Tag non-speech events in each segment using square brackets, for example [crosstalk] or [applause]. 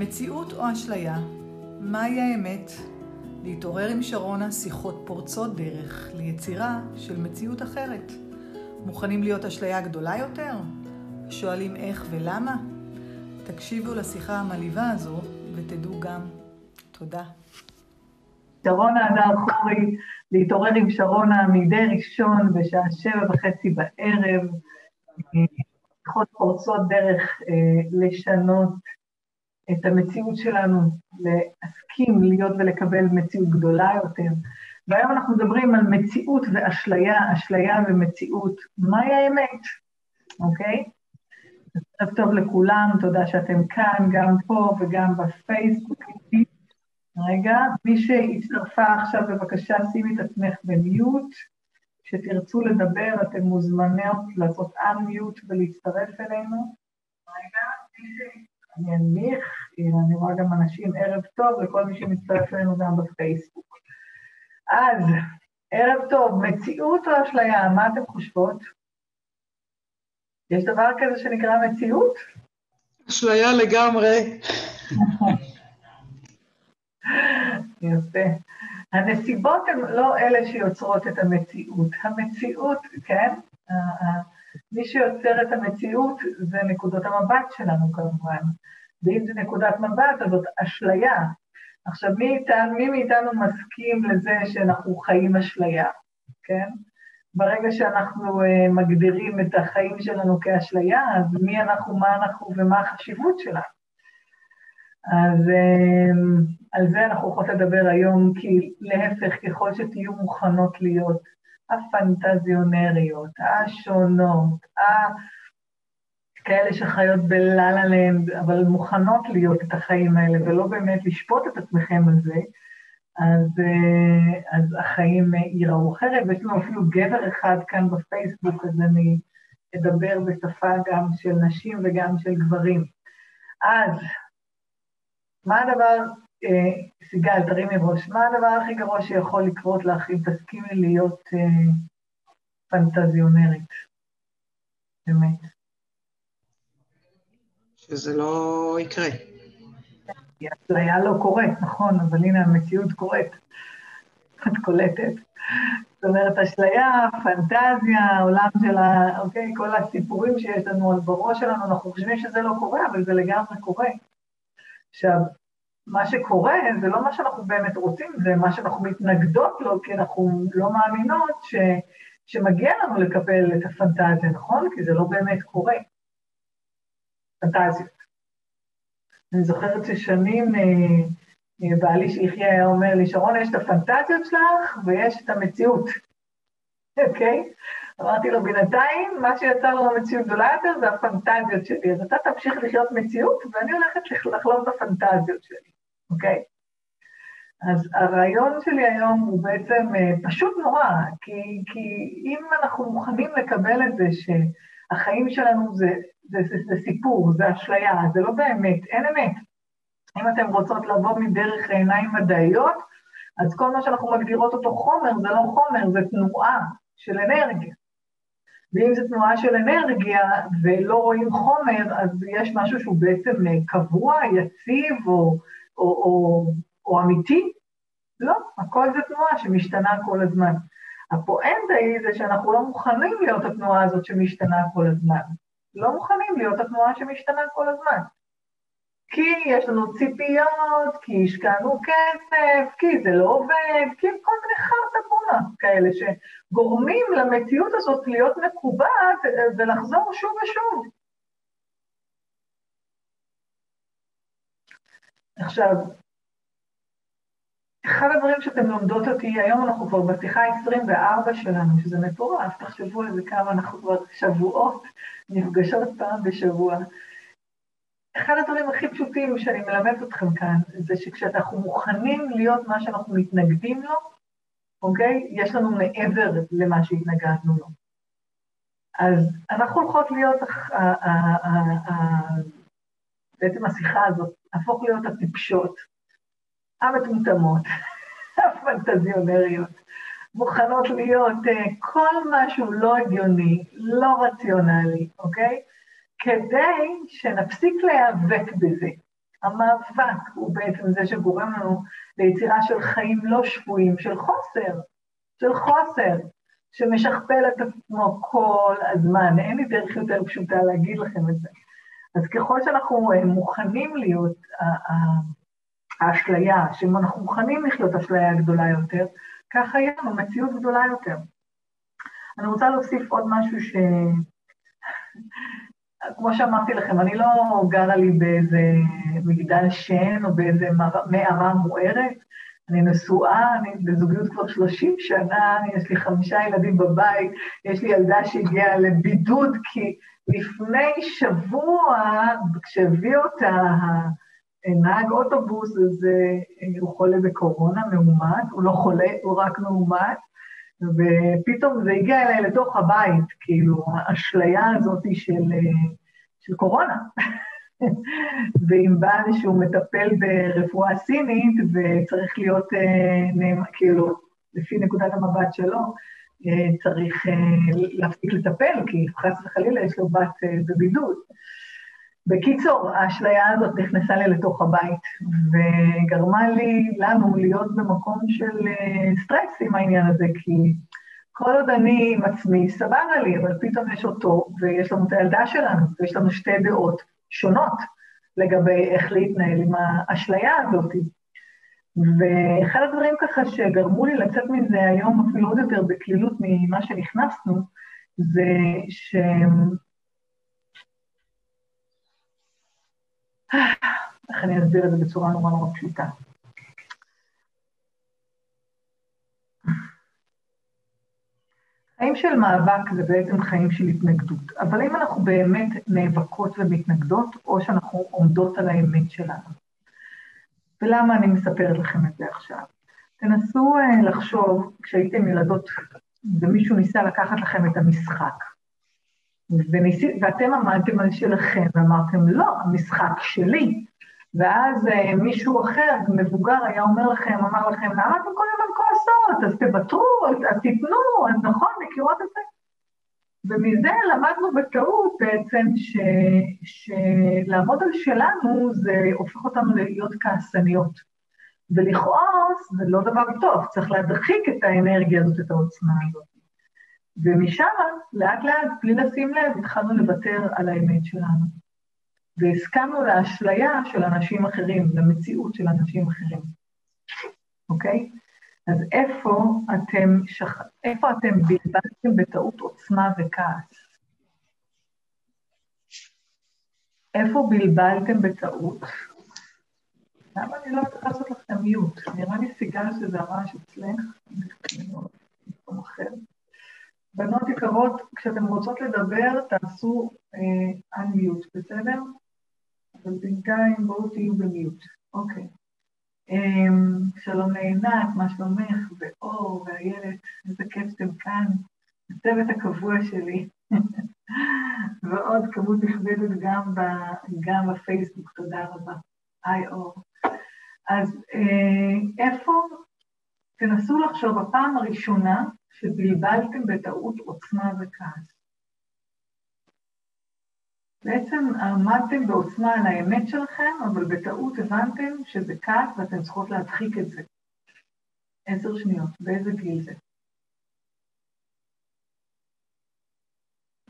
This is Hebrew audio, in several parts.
מציאות או אשליה? מהי האמת? להתעורר עם שרונה שיחות פורצות דרך ליצירה של מציאות אחרת. מוכנים להיות אשליה גדולה יותר? שואלים איך ולמה? תקשיבו לשיחה המלהיבה הזו ותדעו גם. תודה. שרונה הדר חורי, להתעורר עם שרונה מדי ראשון בשעה שבע וחצי בערב. שיחות פורצות דרך אה, לשנות את המציאות שלנו, להסכים להיות ולקבל מציאות גדולה יותר. והיום אנחנו מדברים על מציאות ואשליה, אשליה ומציאות. מהי האמת, אוקיי? ערב טוב לכולם, תודה שאתם כאן, גם פה וגם בפייסבוק. רגע, מי שהצטרפה עכשיו, בבקשה שימי את עצמך במיוט. כשתרצו לדבר, אתם מוזמנות לעשות unmute ולהצטרף אלינו. רגע, מי ש... אני אנמיך, אני רואה גם אנשים, ערב טוב לכל מי שמצטרף אלינו גם בפייסבוק. אז, ערב טוב, מציאות או אשליה, מה אתן חושבות? יש דבר כזה שנקרא מציאות? אשליה לגמרי. [laughs] יפה. הנסיבות הן לא אלה שיוצרות את המציאות. המציאות, כן? מי שיוצר את המציאות זה נקודות המבט שלנו כמובן. ואם זה נקודת מבט, אז זאת אשליה. עכשיו, מי, איתן, מי מאיתנו מסכים לזה שאנחנו חיים אשליה, כן? ברגע שאנחנו uh, מגדירים את החיים שלנו כאשליה, אז מי אנחנו, מה אנחנו ומה החשיבות שלנו. אז uh, על זה אנחנו יכולות לדבר היום, כי להפך, ככל שתהיו מוכנות להיות הפנטזיונריות, השונות, כאלה שחיות בלה-לה לנד, אבל מוכנות להיות את החיים האלה ולא באמת לשפוט את עצמכם על זה, אז, אה, אז החיים ייראו אחרת, ויש לנו אפילו גבר אחד כאן בפייסבוק, אז אני אדבר בשפה גם של נשים וגם של גברים. אז, מה הדבר אה, סיגל, תרימי ראש, מה הדבר הכי גרוע שיכול לקרות לך אם תסכימי להיות אה, פנטזיונרית? באמת. שזה לא יקרה. האפליה לא קורית, נכון, אבל הנה המציאות קורית. את קולטת. זאת אומרת, אשליה, פנטזיה, העולם של ה... אוקיי, כל הסיפורים שיש לנו בראש שלנו, אנחנו חושבים שזה לא קורה, אבל זה לגמרי קורה. עכשיו, מה שקורה זה לא מה שאנחנו באמת רוצים, זה מה שאנחנו מתנגדות לו, כי אנחנו לא מאמינות ש, שמגיע לנו לקבל את הפנטזיה, נכון? כי זה לא באמת קורה. פנטזיות. אני זוכרת ששנים אה, אה, בעלי שיחיה היה אומר לי, שרון, יש את הפנטזיות שלך ויש את המציאות, [laughs] אוקיי? okay? אמרתי לו, בינתיים, מה שיצר לנו מציאות גדולה יותר זה הפנטזיות שלי. אז אתה תמשיך לחיות מציאות, ואני הולכת לחלום את הפנטזיות שלי. אוקיי? אז הרעיון שלי היום הוא בעצם אה, פשוט נורא, כי, כי אם אנחנו מוכנים לקבל את זה שהחיים שלנו זה, זה, זה, זה סיפור, זה אשליה, זה לא באמת, אין אמת. אם אתן רוצות לבוא מדרך עיניים מדעיות, אז כל מה שאנחנו מגדירות אותו חומר, זה לא חומר, זה תנועה של אנרגיה. ואם זו תנועה של אנרגיה ולא רואים חומר, אז יש משהו שהוא בעצם אה, קבוע, יציב, או... או, או, או אמיתי? לא, הכל זה תנועה שמשתנה כל הזמן. הפואנטה היא זה שאנחנו לא מוכנים להיות התנועה הזאת שמשתנה כל הזמן. לא מוכנים להיות התנועה שמשתנה כל הזמן. כי יש לנו ציפיות, כי השקענו כסף, כי זה לא עובד, כי כל מיני חרטה בונה כאלה שגורמים למציאות הזאת להיות מקובעת ולחזור שוב ושוב. עכשיו, אחד הדברים שאתם לומדות אותי, היום אנחנו כבר בשיחה ה-24 שלנו, שזה מטורף, תחשבו על זה כמה אנחנו כבר שבועות נפגשות פעם בשבוע. אחד הדברים הכי פשוטים שאני מלמדת אתכם כאן, זה שכשאנחנו מוכנים להיות מה שאנחנו מתנגדים לו, אוקיי? יש לנו מעבר למה שהתנגדנו לו. אז אנחנו הולכות להיות בעצם השיחה הזאת, להפוך להיות הטיפשות, המטומטמות, [laughs] הפנטזיונריות, מוכנות להיות uh, כל משהו לא הגיוני, לא רציונלי, אוקיי? כדי שנפסיק להיאבק בזה. המאבק הוא בעצם זה שגורם לנו ליצירה של חיים לא שפויים, של חוסר, של חוסר, שמשכפל את עצמו כל הזמן. אין לי דרך יותר פשוטה להגיד לכם את זה. אז ככל שאנחנו אה, מוכנים להיות האשליה, שאנחנו מוכנים לחיות אשליה גדולה יותר, ככה יהיה לנו מציאות גדולה יותר. אני רוצה להוסיף עוד משהו ש... [laughs] כמו שאמרתי לכם, אני לא גרה לי באיזה מגדל שן או באיזה מערה מוארת. אני נשואה, אני בזוגיות כבר 30 שנה, יש לי חמישה ילדים בבית, יש לי ילדה שהגיעה לבידוד, כי לפני שבוע, כשהביא אותה נהג אוטובוס, אז אה, הוא חולה בקורונה, מאומת, הוא לא חולה, הוא רק מאומת, ופתאום זה הגיע אליי לתוך הבית, כאילו, האשליה הזאת של, אה, של קורונה. [laughs] ואם בא איזשהו מטפל ברפואה סינית וצריך להיות, אה, כאילו, לפי נקודת המבט שלו, צריך אה, להפסיק לטפל, כי חס וחלילה יש לו בת בבידוד. בקיצור, האשליה הזאת נכנסה לי לתוך הבית, וגרמה לי, לנו, להיות במקום של סטרס עם העניין הזה, כי כל עוד אני עם עצמי, סבבה לי, אבל פתאום יש אותו, ויש לנו את הילדה שלנו, ויש לנו שתי דעות. שונות לגבי איך להתנהל עם האשליה הזאת. ואחד הדברים ככה שגרמו לי לצאת מזה היום אפילו עוד יותר בקלילות ממה שנכנסנו, זה ש... איך אני אסביר את זה בצורה נורא נורא פשוטה? חיים של מאבק זה בעצם חיים של התנגדות, אבל אם אנחנו באמת נאבקות ומתנגדות, או שאנחנו עומדות על האמת שלנו. ולמה אני מספרת לכם את זה עכשיו? תנסו uh, לחשוב, כשהייתם ילדות ומישהו ניסה לקחת לכם את המשחק, וניס... ואתם עמדתם על שלכם ואמרתם, לא, המשחק שלי. ואז uh, מישהו אחר, מבוגר, היה אומר לכם, אמר לכם, למה אתם כל הזמן כועסות? אז תוותרו, אז תיתנו, נכון, מכירות את זה. ומזה למדנו בטעות בעצם ש... שלעמוד על שלנו זה הופך אותנו להיות כעסניות. ולכעוס זה לא דבר טוב, צריך להדחיק את האנרגיה הזאת, את העוצמה הזאת. ומשם, לאט לאט, בלי לשים לב, התחלנו לוותר על האמת שלנו. והסכמנו לאשליה של אנשים אחרים, למציאות של אנשים אחרים, אוקיי? אז איפה אתם, שח... איפה אתם בלבלתם בטעות עוצמה וכעס? איפה בלבלתם בטעות? למה אני לא צריכה לעשות לכם מיוט? נראה לי סיגל שזה הרעש אצלך, במקום אחר. בנות יקרות, כשאתן רוצות לדבר, תעשו אה, unmute, בסדר? אבל בינתיים בואו תהיו במיוט. אוקיי. Um, שלום לעינת, מה שלומך? ואור, ואיילת, איזה כיף שאתם כאן. הצוות הקבוע שלי. [laughs] ועוד כמות נכבדת גם, ב, גם בפייסבוק, תודה רבה. היי אור. אז אה, איפה, תנסו לחשוב, הפעם הראשונה שבלבלתם בטעות עוצמה וכעס. בעצם עמדתם בעוצמה על האמת שלכם, אבל בטעות הבנתם שזה כעס ואתן צריכות להדחיק את זה. עשר שניות, באיזה גיל זה?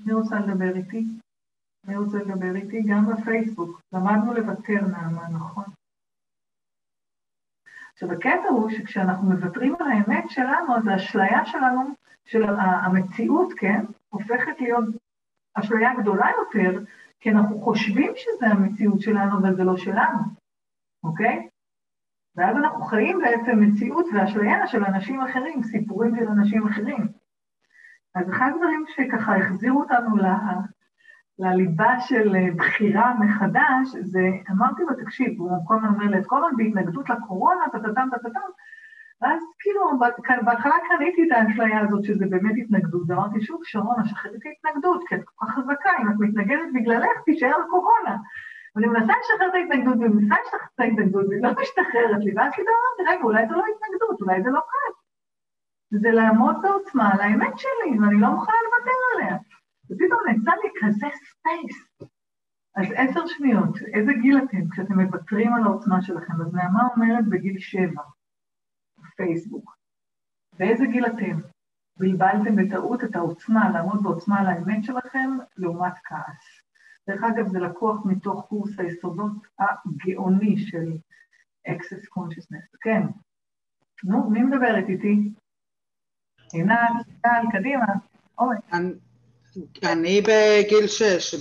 מי רוצה לדבר איתי? מי רוצה לדבר איתי? גם בפייסבוק. למדנו לוותר, נעמה, נכון? עכשיו, הקטע הוא שכשאנחנו מוותרים על האמת שלנו, אז האשליה שלנו, של המציאות, כן, הופכת להיות אשליה גדולה יותר, כי אנחנו חושבים שזה המציאות שלנו, אבל זה לא שלנו, אוקיי? ואז אנחנו חיים בעצם מציאות ואשליה של אנשים אחרים, סיפורים של אנשים אחרים. אז אחד הדברים שככה החזירו אותנו ל... לליבה של בחירה מחדש, זה, אמרתי לו, תקשיב, הוא כל הזמן אומר לי, את כל הזמן בהתנגדות לקורונה, טטטם, טטטם, ואז כאילו, בהתחלה קניתי את האשליה הזאת שזה באמת התנגדות, ואמרתי, שוב, שרונה, שחררי את ההתנגדות, כי את כל כך חזקה, אם את מתנגדת בגללך, תישאר לקורונה. ואני מנסה לשחרר את ההתנגדות, ומנסה לשחרר את ההתנגדות, והיא לא משתחררת לי, ואז כאילו אמרתי, רגע, אולי זה לא התנגדות, אולי זה לא קל. זה לעמוד בעוצמה על האמת שלי, ואני לא מוכנה לוותר עליה. ופתאום נעשה לי כזה space. אז עשר שניות, איזה גיל אתם כשאתם מוותרים על העוצמה שלכם? אז נעמה אומרת בגיל שבע, בפייסבוק. באיזה גיל אתם? בלבלתם בטעות את העוצמה, לעמוד בעוצמה על האמת שלכם, לעומת כעס. דרך אגב, זה לקוח מתוך קורס היסודות הגאוני של Access Consciousness. כן. נו, מי מדברת איתי? עינת, טל, קדימה. אוי. אני בגיל שש,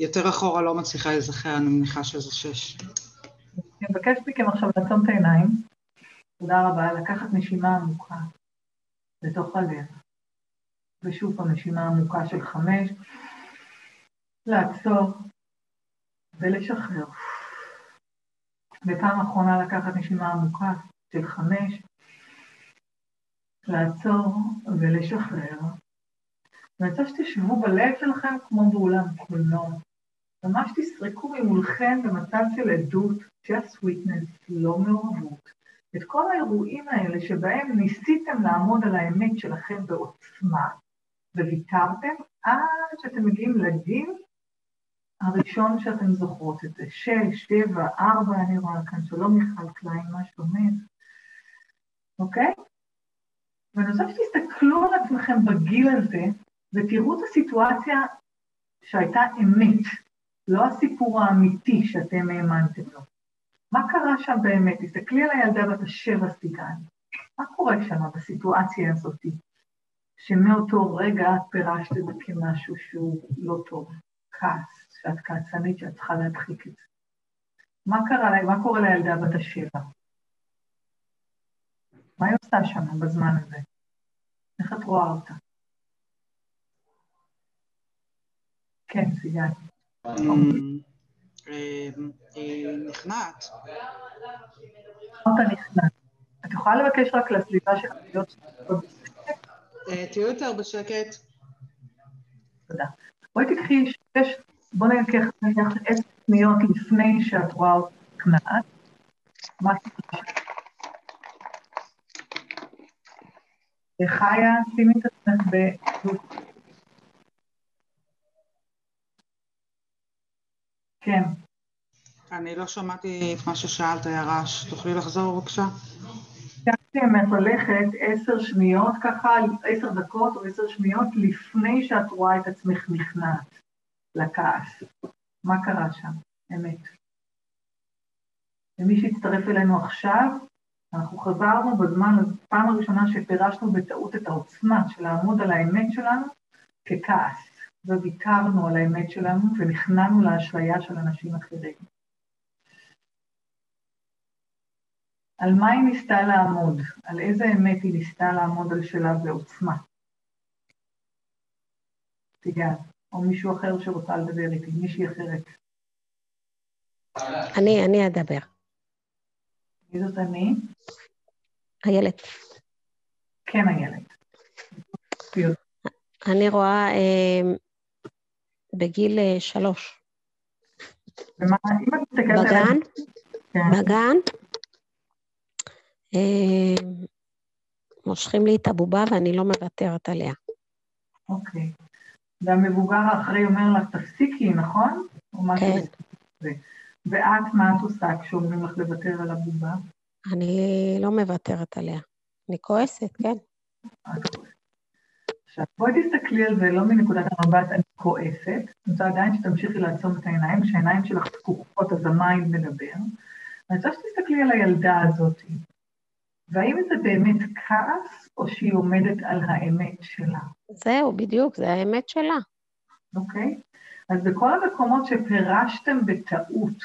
יותר אחורה לא מצליחה להיזכר, אני מניחה שזה שש. אני מבקשת מכם עכשיו לעצום את העיניים. תודה רבה. לקחת נשימה עמוקה לתוך הלב. ושוב פעם נשימה עמוקה של חמש. לעצור ולשחרר. ופעם אחרונה לקחת נשימה עמוקה של חמש. לעצור ולשחרר. אני רוצה שתשבו בלב שלכם כמו באולם קולנוע. ממש תסרקו ממולכם במצב של עדות, just witness, לא מעורבות. את כל האירועים האלה שבהם ניסיתם לעמוד על האמת שלכם בעוצמה, וויתרתם עד שאתם מגיעים לגיל הראשון שאתם זוכרות את זה. שש, שבע, ארבע, אני רואה כאן, שלום מיכל קליין, מה שלומך? אוקיי? ואני רוצה שתסתכלו על עצמכם בגיל הזה, ותראו את הסיטואציה שהייתה אמת, לא הסיפור האמיתי שאתם האמנתם לו. מה קרה שם באמת? תסתכלי על הילדה בת השבע סיגן. מה קורה שם בסיטואציה הזאת, שמאותו רגע את פירשת את זה כמשהו שהוא לא טוב, כעס, שאת כעסנית, שאת צריכה להדחיק את זה. מה קרה, מה קורה לילדה בת השבע? מה היא עושה שם בזמן הזה? איך את רואה אותה? כן, סיגל. נכנעת. את יכולה לבקש רק לסביבה שלך להיות תהיו יותר בשקט. תודה. בואי תקחי שש, בואי ניקח נניח עשר שניות לפני שאת רואה אותה נכנעת. מה חיה, שימי את עצמך ב... כן. אני לא שמעתי את מה ששאלת, היה רעש. תוכלי לחזור בבקשה? ביקשתי ממך ללכת עשר שניות ככה, עשר דקות או עשר שניות לפני שאת רואה את עצמך נכנעת לכעס. מה קרה שם? אמת. ומי שהצטרף אלינו עכשיו, אנחנו חזרנו בזמן, פעם הראשונה שפירשנו בטעות את העוצמה של לעמוד על האמת שלנו ככעס. וויתרנו על האמת שלנו ונכנענו לאשליה של אנשים אחרים. על מה היא ניסתה לעמוד? על איזה אמת היא ניסתה לעמוד על שלה בעוצמה? סיגל, או מישהו אחר שרוצה לדבר איתי, מישהי אחרת. אני, אני אדבר. מי זאת אני? איילת. כן, איילת. אני רואה אה, בגיל אה, שלוש. ומה, בגן, כן. בגן, אה, מושכים לי את הבובה ואני לא מוותרת עליה. אוקיי. והמבוגר האחרי אומר לך, תפסיקי, נכון? כן. ואת, מה את עושה כשאומרים לך לוותר על הבובה? אני לא מוותרת עליה. אני כועסת, כן. את כועסת. עכשיו, בואי תסתכלי על זה לא מנקודת המבט אני כועסת, אני רוצה עדיין שתמשיכי לעצום את העיניים, כשהעיניים שלך פקוחות אז ה mind מדבר, אני רוצה שתסתכלי על הילדה הזאת, והאם זה באמת כעס, או שהיא עומדת על האמת שלה? זהו, בדיוק, זה האמת שלה. אוקיי? אז בכל המקומות שפירשתם בטעות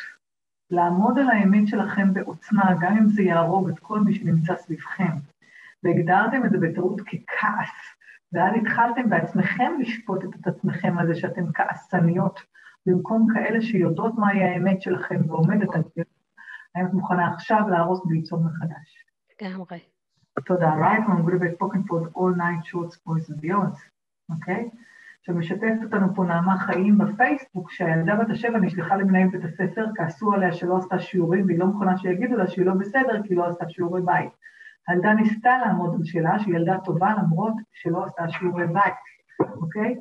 לעמוד על האמת שלכם בעוצמה, גם אם זה יהרוג את כל מי שנמצא סביבכם, והגדרתם את זה בטעות ככעס, ואז התחלתם בעצמכם לשפוט את עצמכם על זה שאתם כעסניות, במקום כאלה שיודעות מהי האמת שלכם ועומדת על זה, האם את מוכנה עכשיו להרוס וליצור מחדש? לגמרי. תודה. Right, I'm going to be spoken for all night short boys and beyond, אוקיי? שמשתפת אותנו פה נעמה חיים בפייסבוק, שהילדה בת השבע נשלחה למנהל בית הספר, כעסו עליה שלא עשתה שיעורים, והיא לא מוכנה שיגידו לה שהיא לא בסדר כי לא עשתה שיעורי בית. הילדה ניסתה לעמוד על שלה, שהיא ילדה טובה למרות שלא עשתה שיעורי בית, אוקיי?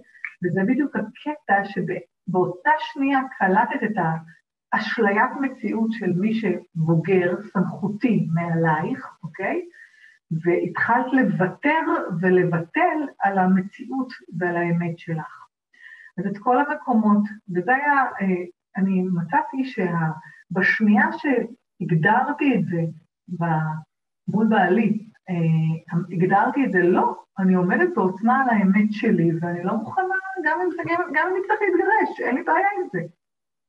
וזה בדיוק הקטע באותה שנייה קלטת את האשליית מציאות של מי שבוגר, סמכותי מעלייך, אוקיי? והתחלת לוותר ולבטל על המציאות ועל האמת שלך. אז את כל המקומות, וזה היה, אה, אני מצאתי שבשנייה שהגדרתי את זה מול בעלי, אה, הגדרתי את זה, לא, אני עומדת בעוצמה על האמת שלי, ואני לא מוכנה, גם אם, נצטרך להתגרש, אין לי בעיה עם זה.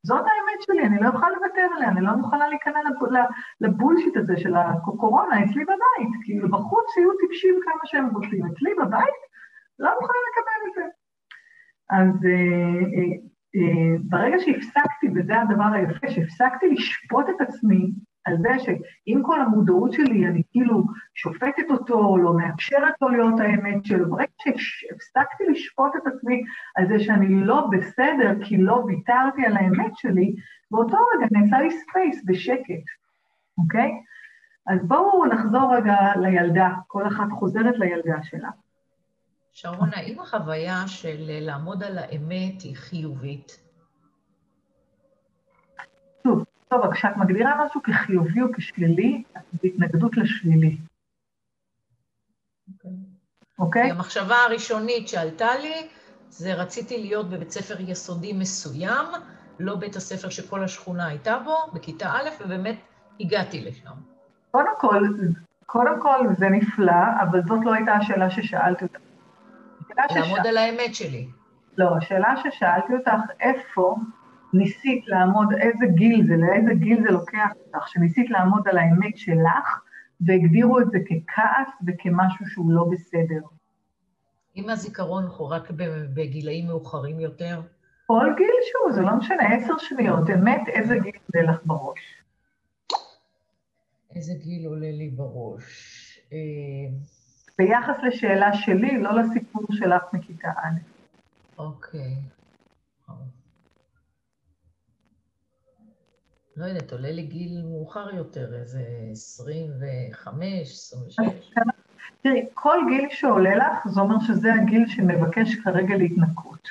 זאת האמת שלי, אני לא יכולה לוותר עליה, אני לא מוכנה להיכנע לבולשיט הזה של הקורונה אצלי בבית. כאילו, בחוץ שיהיו טיפשים כמה שהם רוצים, אצלי בבית לא מוכנה לקבל את זה. אז אה, אה, אה, ברגע שהפסקתי, וזה הדבר היפה, שהפסקתי לשפוט את עצמי על זה שעם כל המודעות שלי, אני כאילו שופטת אותו, לא מאפשרת לו להיות האמת שלו. ברגע שהפסקתי לשפוט את עצמי על זה שאני לא בסדר כי לא ויתרתי על האמת שלי, באותו רגע נעשה לי space בשקט, אוקיי? אז בואו נחזור רגע לילדה, כל אחת חוזרת לילדה שלה. שרון, האם החוויה של לעמוד על האמת היא חיובית? שוב, טוב, אבל כשאת מגדירה משהו כחיובי או כשלילי, את בהתנגדות לשלילי. אוקיי? Okay. אוקיי? המחשבה הראשונית שעלתה לי, זה רציתי להיות בבית ספר יסודי מסוים, לא בית הספר שכל השכונה הייתה בו, בכיתה א', ובאמת הגעתי לשם. קודם כל, קודם כל זה נפלא, אבל זאת לא הייתה השאלה ששאלתי אותך. לעמוד ששאל... על האמת שלי. לא, השאלה ששאלתי אותך, איפה ניסית לעמוד, איזה גיל זה, לאיזה גיל זה לוקח אותך, שניסית לעמוד על האמת שלך, והגדירו את זה ככעס וכמשהו שהוא לא בסדר. אם הזיכרון הוא רק בגילאים מאוחרים יותר? כל גיל שהוא, זה לא משנה, עשר שניות, אמת, איזה גיל עולה לך בראש? איזה גיל עולה לי בראש? אה, ביחס לשאלה שלי, לא לסיפור שלך מכיתה א'. אוקיי. לא יודעת, עולה לי גיל מאוחר יותר, איזה 25, 26. תראי, כל גיל שעולה לך, זה אומר שזה הגיל שמבקש כרגע להתנקות.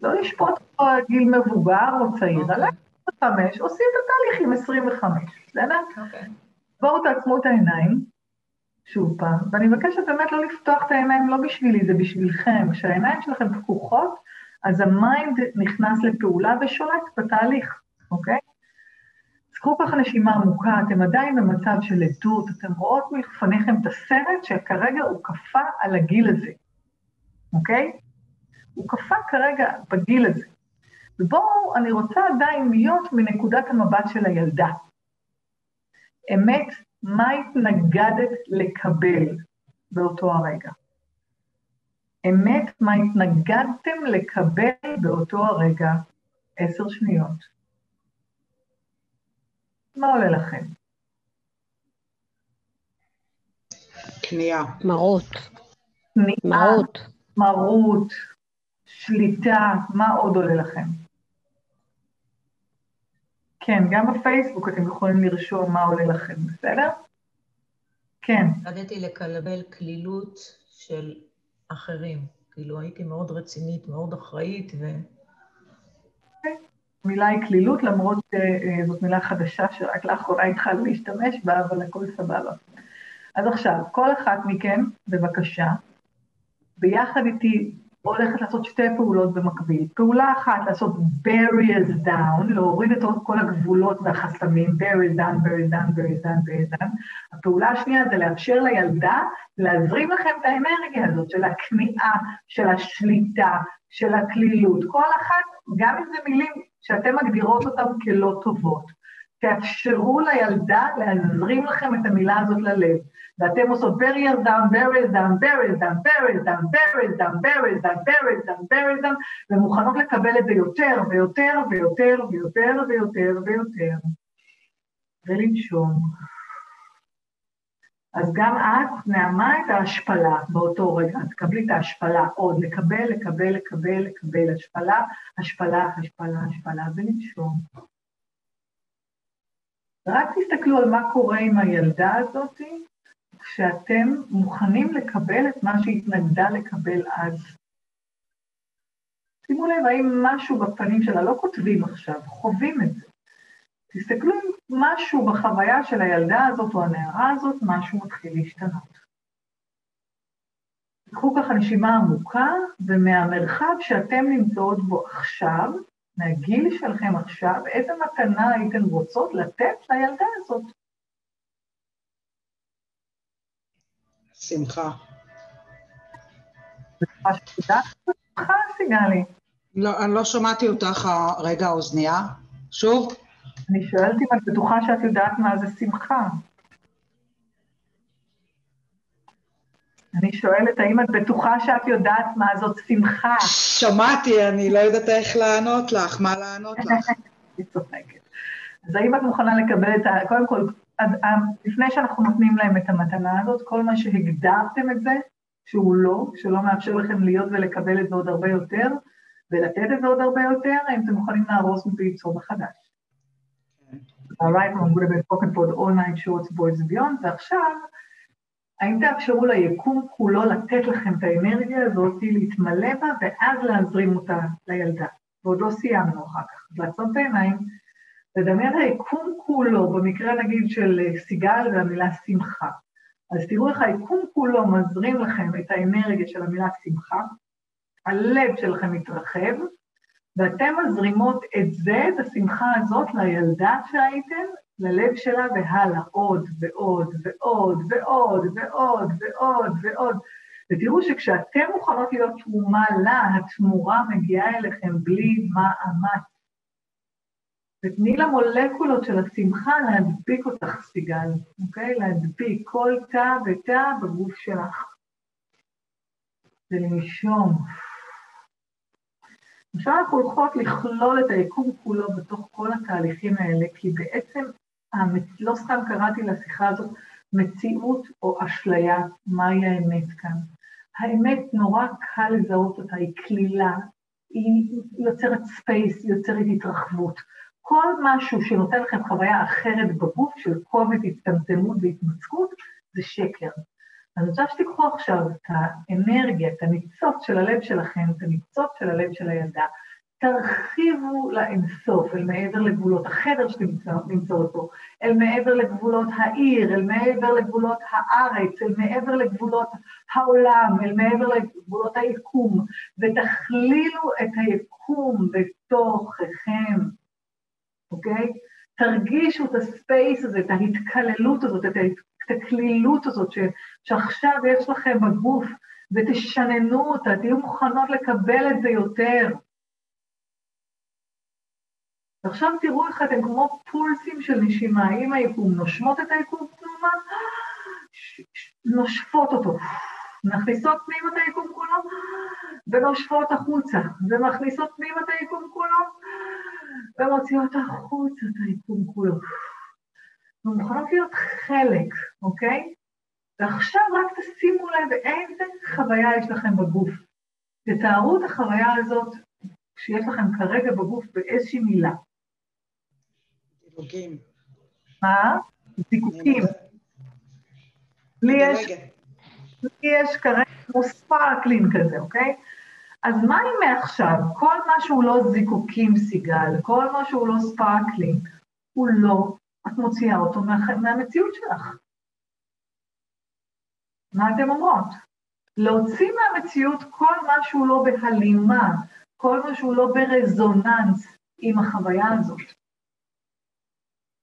לא לשפוט פה גיל מבוגר או צעיר, okay. על 25, עושים את התהליך עם 25, בסדר? אוקיי. בואו תעצמו את העיניים, שוב פעם, ואני מבקשת באמת לא לפתוח את העיניים, לא בשבילי, זה בשבילכם. כשהעיניים שלכם פקוחות, אז ה mind נכנס לפעולה ושולט בתהליך, אוקיי? קחו ככה נשימה עמוקה, אתם עדיין במצב של עדות, אתם רואות מלפניכם את הסרט שכרגע הוא קפא על הגיל הזה, אוקיי? הוא קפא כרגע בגיל הזה. ובואו, אני רוצה עדיין להיות מנקודת המבט של הילדה. אמת, מה התנגדת לקבל באותו הרגע? אמת, מה התנגדתם לקבל באותו הרגע? עשר שניות. מה עולה לכם? קנייה. מרות. מרות. מרות, שליטה, מה עוד עולה לכם? כן, גם בפייסבוק אתם יכולים לרשום מה עולה לכם, בסדר? כן. ידעתי לקבל קלילות של אחרים. כאילו הייתי מאוד רצינית, מאוד אחראית, ו... המילה היא כלילות, למרות שזאת מילה חדשה שרק לאחרונה התחלנו להשתמש בה, אבל הכל סבבה. אז עכשיו, כל אחת מכם, בבקשה, ביחד איתי הולכת לעשות שתי פעולות במקביל. פעולה אחת, לעשות barriers down, להוריד את כל הגבולות והחסמים, barriers down, barriers down, barriers down, barriers down. הפעולה השנייה זה לאפשר לילדה להזרים לכם את האנרגיה הזאת של הכניעה, של השליטה, של הקלילות. כל אחת, גם אם זה מילים שאתן מגדירות אותן כלא טובות. תאפשרו לילדה להזרים לכם את המילה הזאת ללב. ואתם עושות barrier down, barrier down, barrier down, barrier down, barrier down, barrier down, barrier down, barrier down, ומוכנות לקבל את זה יותר ויותר ויותר ויותר ויותר ויותר. ולנשום. אז גם את נעמה את ההשפלה באותו רגע, תקבלי את ההשפלה עוד, לקבל, לקבל, לקבל, לקבל, השפלה, השפלה, השפלה, השפלה, ולנשום. רק תסתכלו על מה קורה עם הילדה הזאת כשאתם מוכנים לקבל את מה שהתנגדה לקבל אז. שימו לב האם משהו בפנים שלה, לא כותבים עכשיו, חווים את זה. תסתכלו אם משהו בחוויה של הילדה הזאת או הנערה הזאת, משהו מתחיל להשתנות. קחו ככה נשימה עמוקה, ומהמרחב שאתם נמצאות בו עכשיו, מהגיל שלכם עכשיו, איזה מתנה הייתן רוצות לתת לילדה הזאת? שמחה. שמחה, סיגלי. לא, אני לא שמעתי אותך הרגע האוזנייה. שוב? אני שואלת אם את בטוחה שאת יודעת מה זה שמחה. אני שואלת, האם את בטוחה שאת יודעת מה זאת שמחה? שמעתי, אני לא יודעת איך לענות לך, מה לענות לך. [laughs] אני צוחקת. אז האם את מוכנה לקבל את ה... קודם כל, לפני שאנחנו נותנים להם את המתנה הזאת, כל מה שהגדרתם את זה, שהוא לא, שלא מאפשר לכם להיות ולקבל את זה עוד הרבה יותר, ולתת את זה עוד הרבה יותר, האם אתם מוכנים להרוס וליצור מחדש. I'm going to be talking for all nine shorts, boys and ועכשיו, האם תאפשרו ליקום כולו לתת לכם את האנרגיה הזאת, להתמלא בה, ואז להזרים אותה לילדה. ועוד לא סיימנו אחר כך. לעצום את העיניים, לדמיין היקום כולו, במקרה נגיד של סיגל והמילה שמחה. אז תראו איך היקום כולו מזרים לכם את האנרגיה של המילה שמחה, הלב שלכם מתרחב, ואתם מזרימות את זה, את השמחה הזאת, לילדה שהייתם, ללב שלה והלאה, עוד ועוד ועוד ועוד ועוד ועוד ועוד. ותראו שכשאתם מוכנות להיות תרומה לה, התמורה מגיעה אליכם בלי מאמץ. ותני למולקולות של השמחה להדביק אותך, סיגל, אוקיי? להדביק כל תא ותא בגוף שלך. ולנשום. עכשיו אנחנו הולכות לכלול את היקום כולו בתוך כל התהליכים האלה, כי בעצם, לא סתם קראתי לשיחה הזאת, מציאות או אשליה, מהי האמת כאן. האמת נורא קל לזהות אותה, היא קלילה, היא יוצרת space, היא יוצרת התרחבות. כל משהו שנותן לכם חוויה אחרת בגוף של כובד, הצטמצמות והתמצקות, זה שקר. אני רוצה שתיקחו עכשיו את האנרגיה, את הניצוץ של הלב שלכם, את הניצוץ של הלב של הילדה, תרחיבו לאינסוף, אל מעבר לגבולות החדר שנמצאות בו, אל מעבר לגבולות העיר, אל מעבר לגבולות הארץ, אל מעבר לגבולות העולם, אל מעבר לגבולות היקום, ותכלילו את היקום בתוככם, אוקיי? תרגישו את הספייס הזה, את ההתקללות הזאת, את הקלילות הזאת שעכשיו יש לכם בגוף, ותשננו אותה, תהיו מוכנות לקבל את זה יותר. ועכשיו תראו איך אתם כמו פולסים של נשימה, עם היקום, נושמות את היקום פנימה, נושפות אותו, מכניסות פנימה את היקום כולו, ונושפות החוצה, ומכניסות פנימה את היקום כולו, ומוציאות החוצה את היקום כולו. ומוכנות להיות חלק, אוקיי? ועכשיו רק תשימו לב איזה חוויה יש לכם בגוף. תתארו את החוויה הזאת שיש לכם כרגע בגוף באיזושהי מילה. זיקוקים. מה? זיקוקים. לי יש, לי יש כרגע כמו ספרקלין כזה, אוקיי? אז מה אם מעכשיו, כל מה שהוא לא זיקוקים, סיגל, כל מה שהוא לא ספרקלין, הוא לא את מוציאה אותו מה, מהמציאות שלך. מה אתן אומרות? להוציא מהמציאות כל מה שהוא לא בהלימה, כל מה שהוא לא ברזוננס עם החוויה הזאת.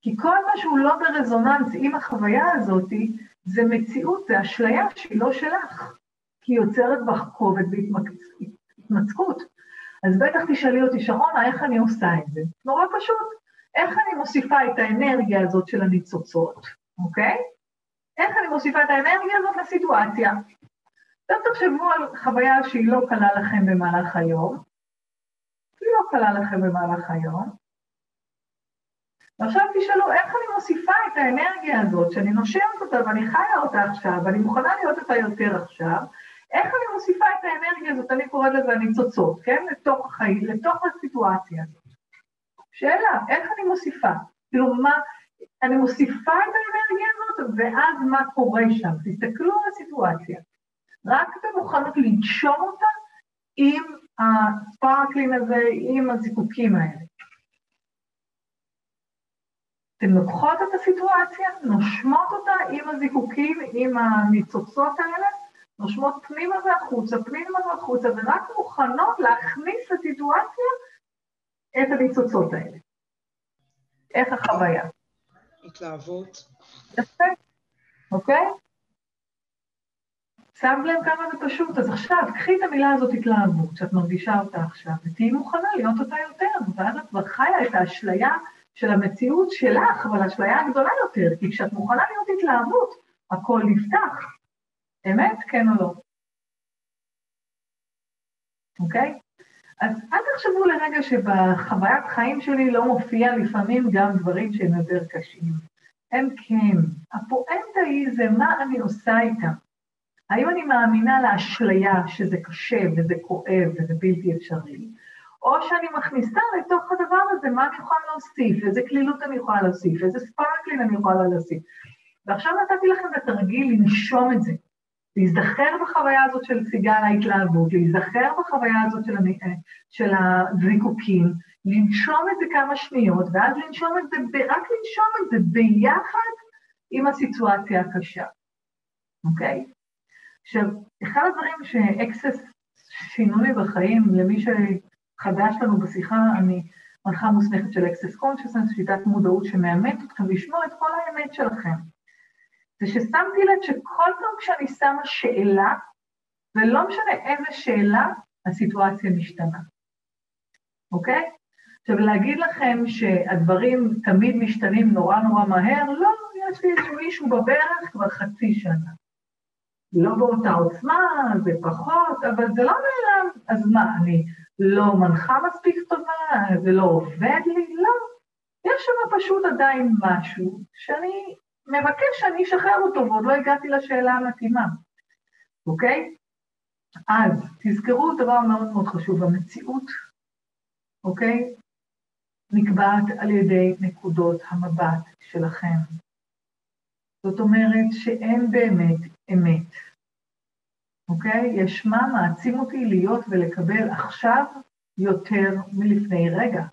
כי כל מה שהוא לא ברזוננס עם החוויה הזאת, זה מציאות, זה אשליה שהיא לא שלך, כי היא יוצרת בך כובד והתמצקות. אז בטח תשאלי אותי, שרונה, איך אני עושה את זה? נורא פשוט. איך אני מוסיפה את האנרגיה הזאת של הניצוצות, אוקיי? איך אני מוסיפה את האנרגיה הזאת לסיטואציה? עכשיו תחשבו על חוויה שהיא לא קלה לכם במהלך היום, היא לא קלה לכם במהלך היום, ועכשיו תשאלו, איך אני מוסיפה את האנרגיה הזאת, שאני נושמת אותה ואני חיה אותה עכשיו, ואני מוכנה להיות אותה יותר עכשיו, איך אני מוסיפה את האנרגיה הזאת, אני קוראת לזה הניצוצות, כן? לתוך החיים, לתוך הסיטואציה הזאת. שאלה, איך אני מוסיפה? כאילו, מה, אני מוסיפה את האנרגיה הזאת, ואז מה קורה שם? תסתכלו על הסיטואציה. רק במוכנות לנשום אותה עם הספרקלין הזה עם הזיקוקים האלה. אתן לוקחות את הסיטואציה, נושמות אותה עם הזיקוקים, עם הניצוצות האלה, נושמות פנימה והחוצה, פנימה והחוצה, ורק מוכנות להכניס לסיטואציה את הניצוצות האלה. איך החוויה? התלהבות. יפה, אוקיי? שם לב כמה זה פשוט. אז עכשיו, קחי את המילה הזאת התלהבות, שאת מרגישה אותה עכשיו, ותהיי מוכנה להיות אותה יותר, ואז את כבר חיה את האשליה של המציאות שלך, אבל האשליה הגדולה יותר, כי כשאת מוכנה להיות התלהבות, הכל נפתח. אמת? כן או לא? אוקיי? אז אל תחשבו לרגע שבחוויית חיים שלי לא מופיע לפעמים גם דברים שהם יותר קשים. הם כן. הפואנטה היא זה מה אני עושה איתם. האם אני מאמינה לאשליה שזה קשה וזה כואב וזה בלתי אפשרי, או שאני מכניסה לתוך הדבר הזה מה אני יכולה להוסיף, איזה כלילות אני יכולה להוסיף, איזה ספרקלין אני יכולה להוסיף. ועכשיו נתתי לכם את התרגיל לנשום את זה, להיזכר בחוויה הזאת של סיגל ההתלהבות, להיזכר בחוויה הזאת של, המ... של הזיקוקים, לנשום את זה כמה שניות, ואז לנשום את זה, רק לנשום את זה ביחד עם הסיטואציה הקשה, אוקיי? עכשיו, אחד הדברים ש Access שינו לי בחיים, למי שחדש לנו בשיחה, אני מנחה מוסמכת של Access Consciousness, שיטת מודעות שמאמנת אתכם לשמוע את כל האמת שלכם. זה ששמתי לב שכל פעם כשאני שמה שאלה, ולא משנה איזה שאלה, הסיטואציה משתנה, אוקיי? עכשיו, להגיד לכם שהדברים תמיד משתנים נורא נורא מהר, לא, יש לי איזשהו מישהו בברך כבר חצי שנה. לא באותה עוצמה, זה פחות, אבל זה לא נעלם. אז מה, אני לא מנחה מספיק טובה, זה לא עובד לי? לא. יש שם פשוט עדיין משהו שאני מבקש שאני אשחרר אותו, ועוד לא הגעתי לשאלה המתאימה, אוקיי? אז תזכרו דבר מאוד מאוד חשוב, המציאות, אוקיי? נקבעת על ידי נקודות המבט שלכם. זאת אומרת שאין באמת אמת, אוקיי? יש מה מעצים אותי להיות ולקבל עכשיו יותר מלפני רגע,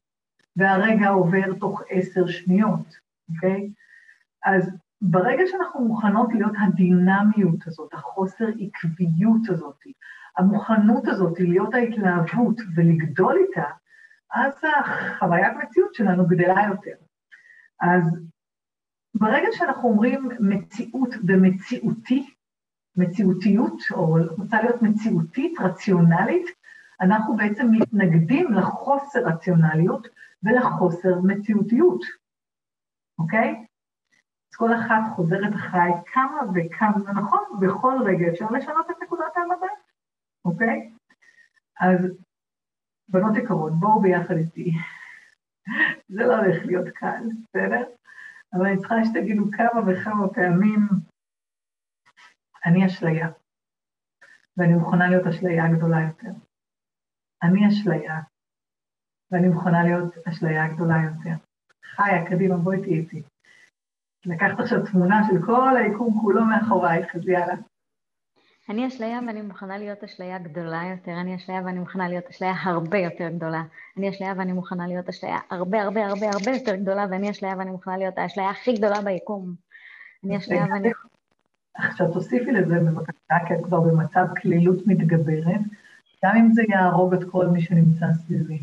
והרגע עובר תוך עשר שניות, אוקיי? אז ברגע שאנחנו מוכנות להיות הדינמיות הזאת, החוסר עקביות הזאת, המוכנות הזאת להיות ההתלהבות ולגדול איתה, אז החוויית מציאות שלנו גדלה יותר. אז ברגע שאנחנו אומרים מציאות ומציאותי, מציאותיות, או רוצה להיות מציאותית, רציונלית, אנחנו בעצם מתנגדים לחוסר רציונליות ולחוסר מציאותיות, אוקיי? אז כל אחת חוזרת אחריי כמה וכמה, נכון, בכל רגע אפשר לשנות את נקודת המבט, אוקיי? אז בנות יקרות, בואו ביחד איתי. [laughs] זה לא הולך להיות קל, בסדר? אבל אני צריכה שתגידו כמה וכמה פעמים, אני אשליה, ואני מוכנה להיות אשליה גדולה יותר. אני אשליה, ואני מוכנה להיות אשליה גדולה יותר. חיה, קדימה, בואי תהיי איתי. לקחת עכשיו תמונה של כל היקום כולו מאחורייך, אז יאללה. אני אשליה ואני מוכנה להיות אשליה גדולה יותר, אני אשליה ואני מוכנה להיות אשליה הרבה יותר גדולה. אני אשליה ואני מוכנה להיות אשליה הרבה הרבה הרבה הרבה יותר גדולה, ואני אשליה ואני מוכנה להיות האשליה הכי גדולה ביקום. אני אשליה ואני... עכשיו תוסיפי לזה בבקשה, כי את כבר במצב כלילות מתגברת, גם אם זה יהרוג את כל מי שנמצא סביבי.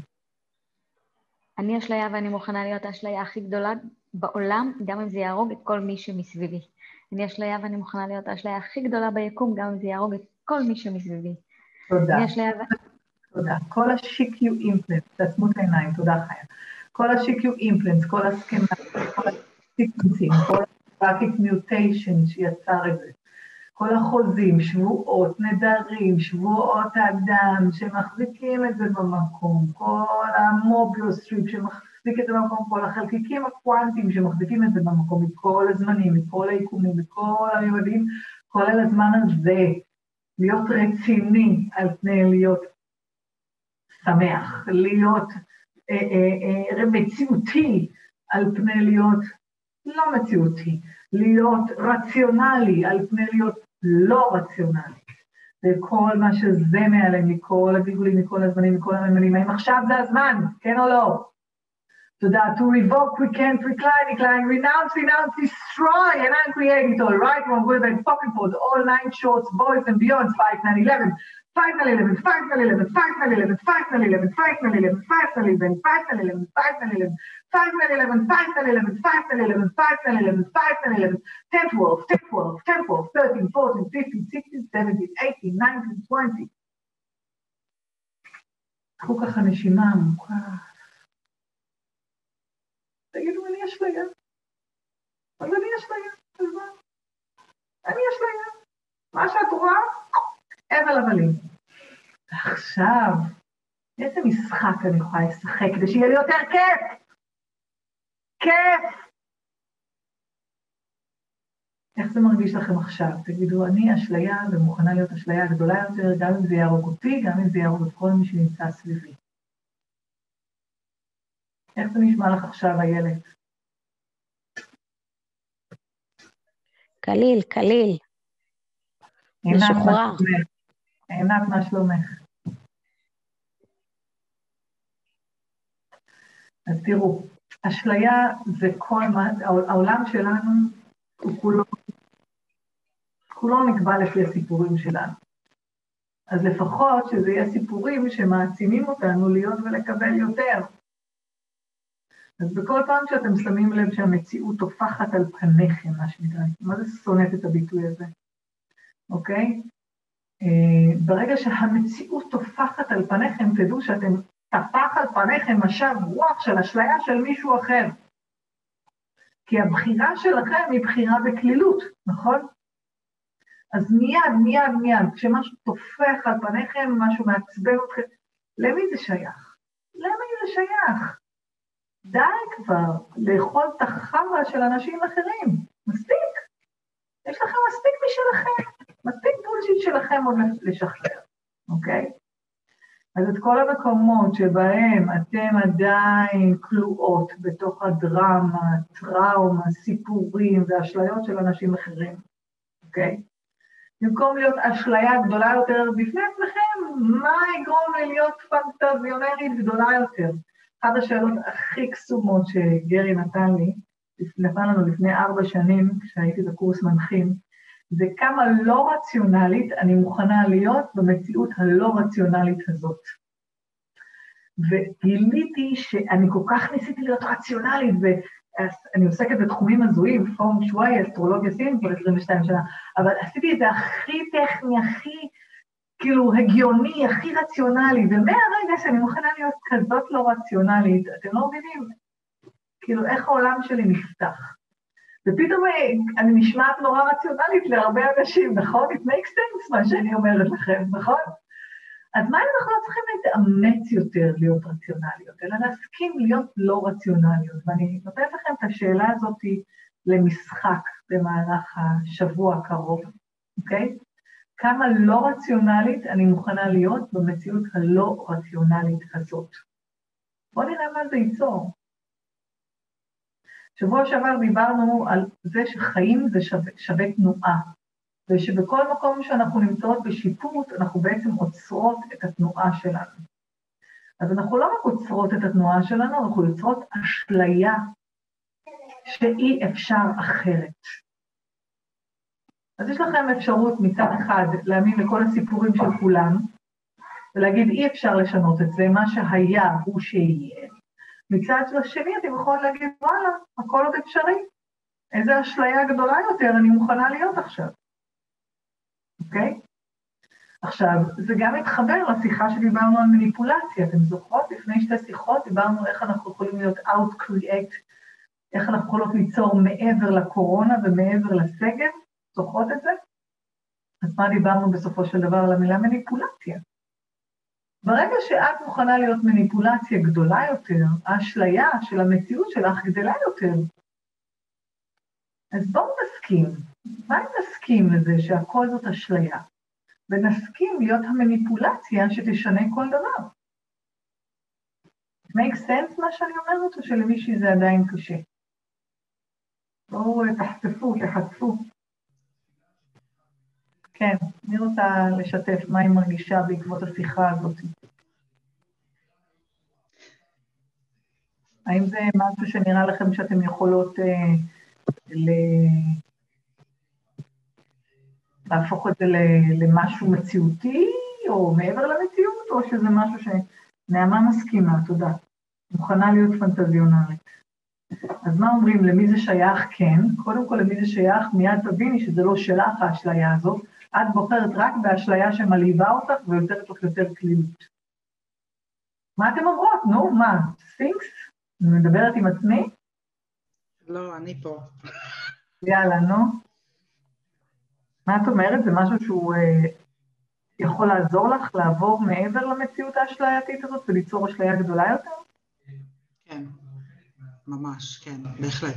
אני אשליה ואני מוכנה להיות האשליה הכי גדולה בעולם, גם אם זה יהרוג את כל מי שמסביבי. אני אשליה ואני מוכנה להיות האשליה הכי גדולה ביקום, גם אם זה יהרוג את כל מי שמסביבי. תודה. אני אשליה ו... תודה. כל ה-CQ אימפלנס, תעצמו את העיניים, תודה חיה. כל ה-SHICUUUU implants, כל הסכמה, כל ה sequence ים, כל Mutation שיצר את זה, כל החוזים, שבועות, נדרים, שבועות הדם שמחזיקים את זה במקום, כל ה Mobius strip שמחזיק את זה במקום, כל החלקיקים הקוונטיים שמחזיקים את זה במקום, מכל הזמנים, מכל היקומים, מכל המימדים, כולל הזמן הזה, להיות רציני על פני להיות שמח, להיות אה, אה, אה, מציאותי על פני להיות לא מציאותי, להיות רציונלי על פני להיות לא רציונלי, וכל מה שזה מעליהם, מכל הגלגולים, מכל הזמנים, מכל הממנים, האם עכשיו זה הזמן, כן או לא? תודה. To revoke, recant, recline, decline, renounce, renounce, destroy, and uncreate it all, right, wrong, good, and fucking for all nine shorts, boys and beyonds, 5, 9, 11, 5, 9, 11, 5, 9, 11, 5, 9, 11, 5, 9, 11, 5, 9, 11, 5, 9, 11, 5, 9, 11, 5, 9, 11, 5, 9, 11, 5, 9, 11, 5, 9, 11, 5, 9, 11, 5, 9, 11, 10, 12, 10, 12, 10, 12, 13, 14, 15, 16, 17, 18, 19, 20. קחו ככה נשימה עמוקה. תגידו, אני אשליה. אז אני אשליה, אז מה? אני אשליה. מה שאת רואה, הבל הבלים. ועכשיו, איזה משחק אני יכולה לשחק כדי שיהיה לי יותר כיף? כיף! איך זה מרגיש לכם עכשיו? תגידו, אני אשליה ומוכנה להיות אשליה גדולה יותר, גם אם זה יהרוג אותי, גם אם זה יהרוג את כל מי שנמצא סביבי. איך זה נשמע לך עכשיו, איילת? קליל, קליל. משוחרר. עינת, מה שלומך? אז תראו, אשליה זה כל מה, העולם שלנו הוא כולו, כולו נקבע לפי הסיפורים שלנו. אז לפחות שזה יהיה סיפורים שמעצימים אותנו להיות ולקבל יותר. אז בכל פעם שאתם שמים לב שהמציאות טופחת על פניכם, מה שנקרא, מה זה שונאת את הביטוי הזה, אוקיי? אה, ברגע שהמציאות טופחת על פניכם, תדעו שאתם, טפח על פניכם משב רוח של אשליה של מישהו אחר. כי הבחירה שלכם היא בחירה בקלילות, נכון? אז מיד, מיד, מיד, כשמשהו טופח על פניכם, משהו מעצבן אתכם, למי זה שייך? למי זה שייך? די כבר לאכול את החרא של אנשים אחרים. מספיק. יש לכם מספיק משלכם. מספיק בולשיט שלכם עוד לשחרר, אוקיי? אז את כל המקומות שבהם אתם עדיין כלואות בתוך הדרמה, טראומה, סיפורים ואשליות של אנשים אחרים, אוקיי? במקום להיות אשליה גדולה יותר בפני עצמכם, מה יגרום לי להיות פנטזיונרית גדולה יותר? אחת השאלות הכי קסומות שגרי נתן לי, נתן לנו לפני ארבע שנים, כשהייתי בקורס מנחים, זה כמה לא רציונלית אני מוכנה להיות במציאות הלא רציונלית הזאת. וגיליתי שאני כל כך ניסיתי להיות רציונלית, ואני עוסקת בתחומים הזויים, פורום שוואי, אסטרולוגיה סינית, כבר 22 שנה, אבל עשיתי את זה הכי טכני, הכי כאילו הגיוני, הכי רציונלי, ומהרגע שאני מוכנה להיות כזאת לא רציונלית, אתם לא מבינים, כאילו איך העולם שלי נפתח. ופתאום אה, אני נשמעת נורא רציונלית להרבה אנשים, נכון? It makes sense מה שאני אומרת לכם, נכון? אז מה אם אנחנו לא צריכים להתאמץ יותר להיות רציונליות, אלא להסכים להיות לא רציונליות? ואני נותנת לכם את השאלה הזאת למשחק במהלך השבוע הקרוב, אוקיי? כמה לא רציונלית אני מוכנה להיות במציאות הלא רציונלית הזאת. בואו נראה מה זה ייצור. שבוע שעבר דיברנו על זה שחיים זה שווה, שווה תנועה, ושבכל מקום שאנחנו נמצאות בשיפוט, אנחנו בעצם עוצרות את התנועה שלנו. אז אנחנו לא רק עוצרות את התנועה שלנו, אנחנו יוצרות אשליה שאי אפשר אחרת. אז יש לכם אפשרות מצד אחד להאמין לכל הסיפורים של כולם, ולהגיד אי אפשר לשנות את זה, מה שהיה הוא שיהיה. מצד שני אתם יכולים להגיד, וואלה, הכל עוד אפשרי. איזה אשליה גדולה יותר אני מוכנה להיות עכשיו, אוקיי? עכשיו, זה גם מתחבר לשיחה שדיברנו על מניפולציה. אתם זוכרות? לפני שתי שיחות דיברנו איך אנחנו יכולים להיות out-create, איך אנחנו יכולות ליצור מעבר לקורונה ומעבר לסגר. זוכרות את זה? אז מה דיברנו בסופו של דבר על המילה מניפולציה? ברגע שאת מוכנה להיות מניפולציה גדולה יותר, האשליה של המציאות שלך גדלה יותר. אז בואו נסכים, מה אם נסכים לזה שהכל זאת אשליה, ונסכים להיות המניפולציה שתשנה כל דבר? make sense מה שאני אומרת, או שלמישהי זה עדיין קשה? בואו תחטפו, תחטפו. כן, אני רוצה לשתף מה היא מרגישה בעקבות השיחה הזאת. האם זה משהו שנראה לכם שאתם יכולות אה, ל... להפוך את זה למשהו מציאותי, או מעבר למציאות, או שזה משהו שנעמה מסכימה, תודה. מוכנה להיות פנטזיונלית. אז מה אומרים, למי זה שייך? כן. קודם כל, למי זה שייך, מיד תביני שזה לא שלך האשליה הזאת. את בוחרת רק באשליה שמלהיבה אותך ויותרת לך יותר קלילות. מה אתם אומרות? נו, מה, ספינקס? אני מדברת עם עצמי? לא, אני פה. יאללה, נו. מה את אומרת? זה משהו שהוא אה, יכול לעזור לך לעבור מעבר למציאות האשלייתית הזאת וליצור אשליה גדולה יותר? כן, ממש, כן, בהחלט.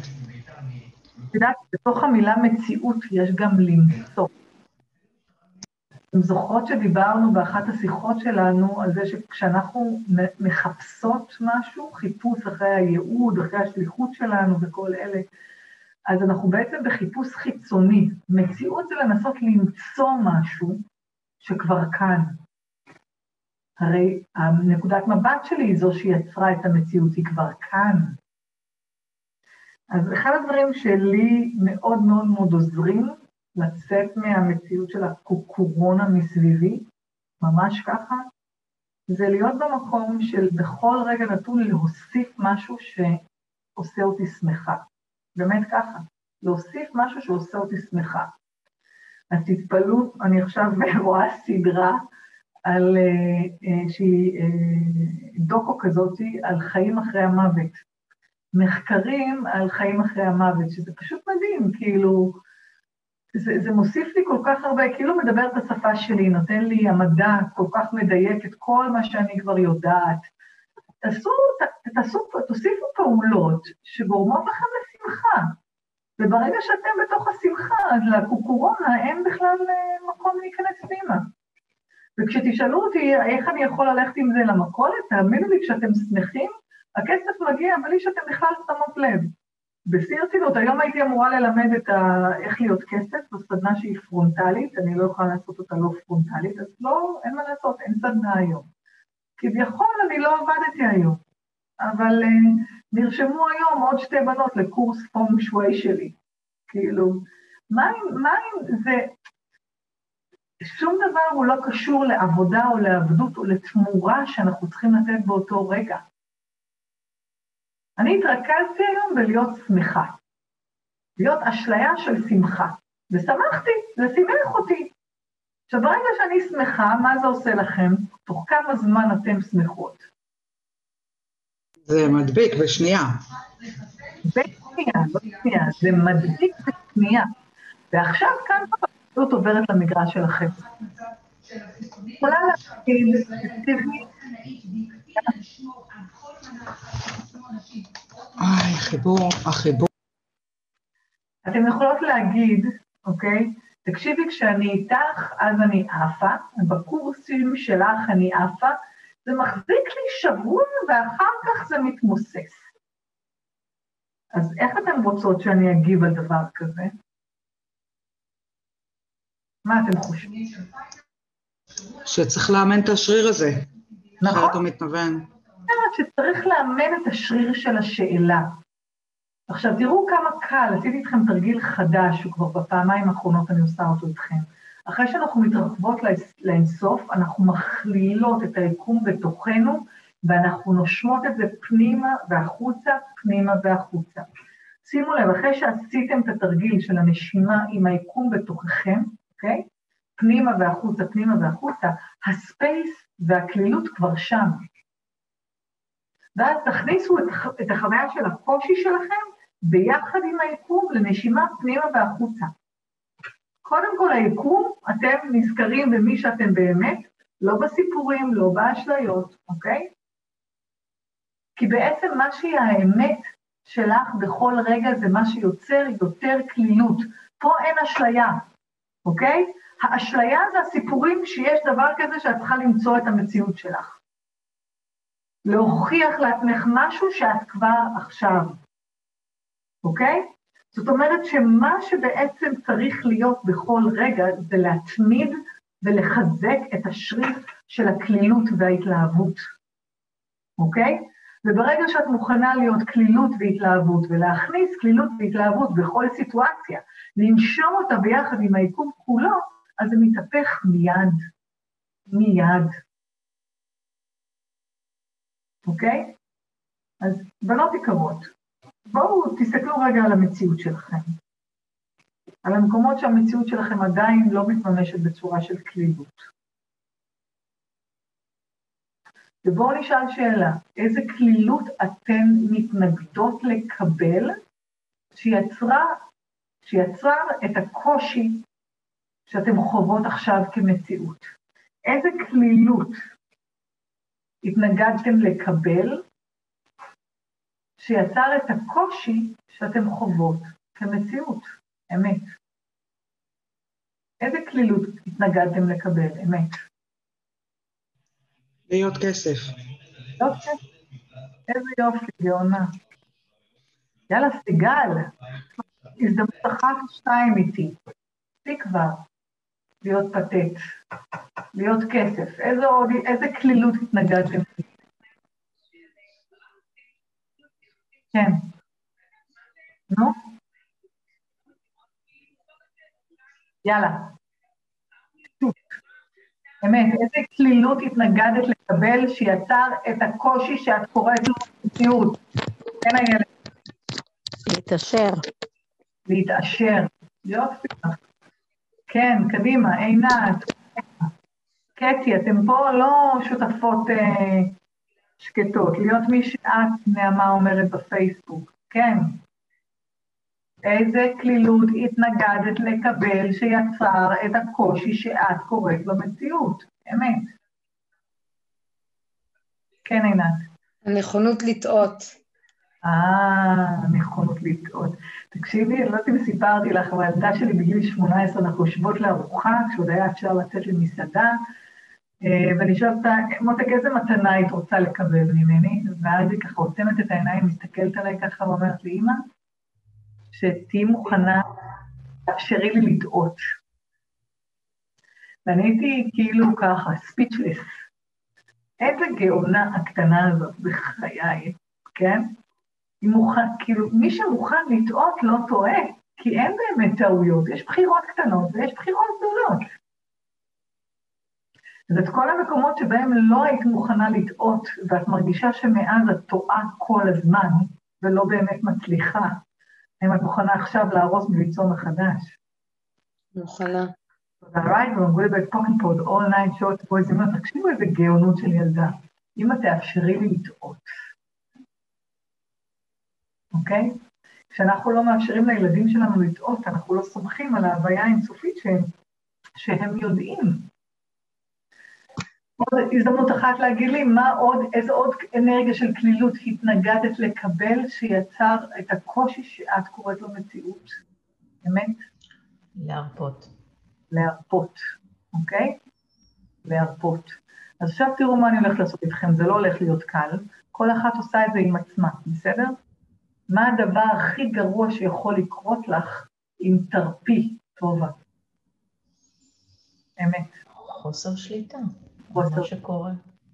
את יודעת, בתוך המילה מציאות יש גם למצוא. אתם זוכרות שדיברנו באחת השיחות שלנו על זה שכשאנחנו מחפשות משהו, חיפוש אחרי הייעוד, אחרי השליחות שלנו וכל אלה, אז אנחנו בעצם בחיפוש חיצוני. מציאות זה לנסות למצוא משהו שכבר כאן. הרי הנקודת מבט שלי היא זו שיצרה את המציאות, היא כבר כאן. אז אחד הדברים שלי מאוד מאוד מאוד עוזרים לצאת מהמציאות של הקורונה מסביבי, ממש ככה, זה להיות במקום של בכל רגע נתון להוסיף משהו שעושה אותי שמחה. באמת ככה, להוסיף משהו שעושה אותי שמחה. אז תתפלאו, אני עכשיו [laughs] רואה סדרה על, אה, אה, שהיא אה, דוקו כזאתי על חיים אחרי המוות. מחקרים על חיים אחרי המוות, שזה פשוט מדהים, כאילו, זה, זה מוסיף לי כל כך הרבה, כאילו מדבר את השפה שלי, נותן לי המדע כל כך מדייק את כל מה שאני כבר יודעת. תעשו, ת, תעשו, תוסיפו פעולות שגורמות לכם לשמחה. וברגע שאתם בתוך השמחה, אז לקוקורונה אין בכלל אה, מקום להיכנס פנימה. וכשתשאלו אותי איך אני יכול ללכת עם זה למכולת, תאמינו לי, כשאתם שמחים, הכסף מגיע בלי שאתם בכלל שמות לב. בשיא הרצינות, היום הייתי אמורה ללמד את ה... איך להיות כסף, זו סדנה שהיא פרונטלית, אני לא יכולה לעשות אותה לא פרונטלית, אז לא, אין מה לעשות, אין סדנה היום. כביכול אני לא עבדתי היום, אבל uh, נרשמו היום עוד שתי בנות לקורס פונג שווי שלי. כאילו, מה אם, מה אם זה... שום דבר הוא לא קשור לעבודה או לעבדות או לתמורה שאנחנו צריכים לתת באותו רגע. אני התרכזתי היום בלהיות שמחה, להיות אשליה של שמחה, ושמחתי, זה שימח אותי. עכשיו, ברגע שאני שמחה, מה זה עושה לכם? תוך כמה זמן אתם שמחות? זה מדביק בשנייה. בשנייה, בשנייה, זה מדביק בשנייה. ועכשיו כאן הפרטיות עוברת למגרש שלכם. יכולה להגיד, תקשיבי, איי, חיבור, החיבור. אתן יכולות להגיד, אוקיי, תקשיבי, כשאני איתך, אז אני עפה, בקורסים שלך אני עפה, זה מחזיק לי שבוע ואחר כך זה מתמוסס. אז איך אתן רוצות שאני אגיב על דבר כזה? מה אתם חושבים? שצריך לאמן את השריר הזה. נכון. הוא מתנוון. אומרת שצריך לאמן את השריר של השאלה. עכשיו, תראו כמה קל, עשיתי איתכם תרגיל חדש, כבר בפעמיים האחרונות אני עושה אותו איתכם. אחרי שאנחנו מתרחבות לאינסוף, אנחנו מכלילות את היקום בתוכנו, ואנחנו נושמות את זה פנימה והחוצה, פנימה והחוצה. שימו לב, אחרי שעשיתם את התרגיל של הנשימה עם היקום בתוככם, אוקיי? פנימה והחוצה, פנימה והחוצה, הספייס והכלילות כבר שם. ואז תכניסו את, את החוויה של הקושי שלכם ביחד עם היקום לנשימה פנימה והחוצה. קודם כל היקום, אתם נזכרים במי שאתם באמת, לא בסיפורים, לא באשליות, אוקיי? כי בעצם מה שהיא האמת שלך בכל רגע זה מה שיוצר יותר כלילות. פה אין אשליה, אוקיי? האשליה זה הסיפורים שיש דבר כזה שאת צריכה למצוא את המציאות שלך. להוכיח לעצמך משהו שאת כבר עכשיו, אוקיי? זאת אומרת שמה שבעצם צריך להיות בכל רגע זה להתמיד ולחזק את השריף של הקלילות וההתלהבות, אוקיי? וברגע שאת מוכנה להיות קלילות והתלהבות ולהכניס קלילות והתלהבות בכל סיטואציה, לנשום אותה ביחד עם היקום כולו, אז זה מתהפך מיד, מיד. אוקיי? אז בנות יקרות, בואו תסתכלו רגע על המציאות שלכם. על המקומות שהמציאות שלכם עדיין לא מתממשת בצורה של קלילות. ובואו נשאל שאלה, איזה קלילות אתן מתנגדות לקבל שיצרה, שיצר את הקושי שאתן חוות עכשיו כמציאות? איזה קלילות התנגדתם לקבל שיצר את הקושי שאתם חוות כמציאות, אמת. איזה קלילות התנגדתם לקבל, אמת? להיות כסף. להיות כסף. איזה יופי, גאונה. יאללה, סיגל, הזדמנות אחת או שתיים איתי. כבר להיות פתט, להיות כסף. איזה, עוד, איזה קלילות התנגדתם? כן. נו? יאללה. באמת, איזה קלילות התנגדת לקבל שיצר את הקושי שאת קוראת לו מציאות? כן, איילת. להתעשר. להתעשר. יופי. כן, קדימה, עינת. קטי, אתם פה לא שותפות אה, שקטות, להיות מי שאת, נעמה אומרת בפייסבוק. כן. איזה קלילות התנגדת לקבל שיצר את הקושי שאת קוראת במציאות? אמת. כן, עינת. הנכונות לטעות. אה, הנכונות לטעות. תקשיבי, אני לא יודעת אם סיפרתי לך, אבל הילדה שלי בגיל 18, אנחנו יושבות לארוחה, כשעוד היה אפשר לצאת למסעדה, אה, ואני שואלת אותה, מותק, איזה מתנה היית רוצה לקבל ממני? ואז היא ככה עוצמת את העיניים, מסתכלת עליי ככה ואומרת לי, אמא, שתהיי מוכנה, תאפשרי לי לטעות. ואני הייתי כאילו ככה, ספיצ'לס. איזה גאונה הקטנה הזאת בחיי, כן? מוכן, כאילו, מי שמוכן לטעות לא טועה, כי אין באמת טעויות, יש בחירות קטנות ויש בחירות גדולות. אז את כל המקומות שבהם לא היית מוכנה לטעות, ואת מרגישה שמאז את טועה כל הזמן, ולא באמת מצליחה, האם את מוכנה עכשיו להרוס וליצור מחדש? מוכנה. תודה רבה, ואומרים POC and POD, all nine shorts boys, היא אומרת, תקשיבו איזה גאונות של ילדה, אמא תאפשרי לי לטעות. אוקיי? כשאנחנו לא מאפשרים לילדים שלנו לטעות, אנחנו לא סומכים על ההוויה האינסופית שהם, שהם יודעים. עוד הזדמנות אחת להגיד לי, מה עוד, איזה עוד אנרגיה של כלילות התנגדת לקבל שיצר את הקושי שאת קוראת לו מציאות? אמת? להרפות. להרפות, אוקיי? להרפות. אז עכשיו תראו מה אני הולכת לעשות איתכם, זה לא הולך להיות קל, כל אחת עושה את זה עם עצמה, בסדר? מה הדבר הכי גרוע שיכול לקרות לך אם תרפי טובה? אמת. חוסר שליטה. חוסר. מה שקורה.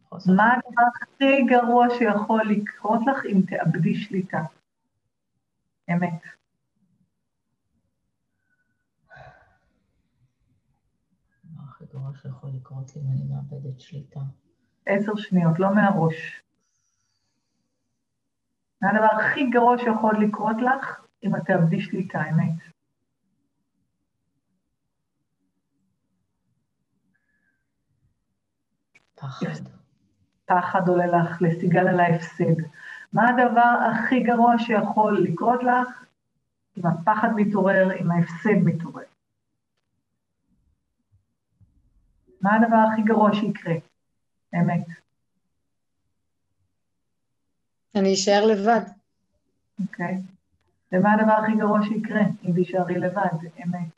חוסר מה. הדבר הכי גרוע שיכול לקרות לך אם תאבדי שליטה? אמת. הדבר הכי גרוע שיכול לקרות לי אם אני מאבדת שליטה. עשר שניות, לא מהראש. מה הדבר הכי גרוע שיכול לקרות לך אם את תאבדי שליטה, אמת. פחד. פחד עולה לך, לסיגל על ההפסד. מה הדבר הכי גרוע שיכול לקרות לך אם הפחד מתעורר, אם ההפסד מתעורר? מה הדבר הכי גרוע שיקרה? אמת. אני אשאר לבד. אוקיי. ומה הדבר הכי גרוע שיקרה אם תישארי לבד? אמת.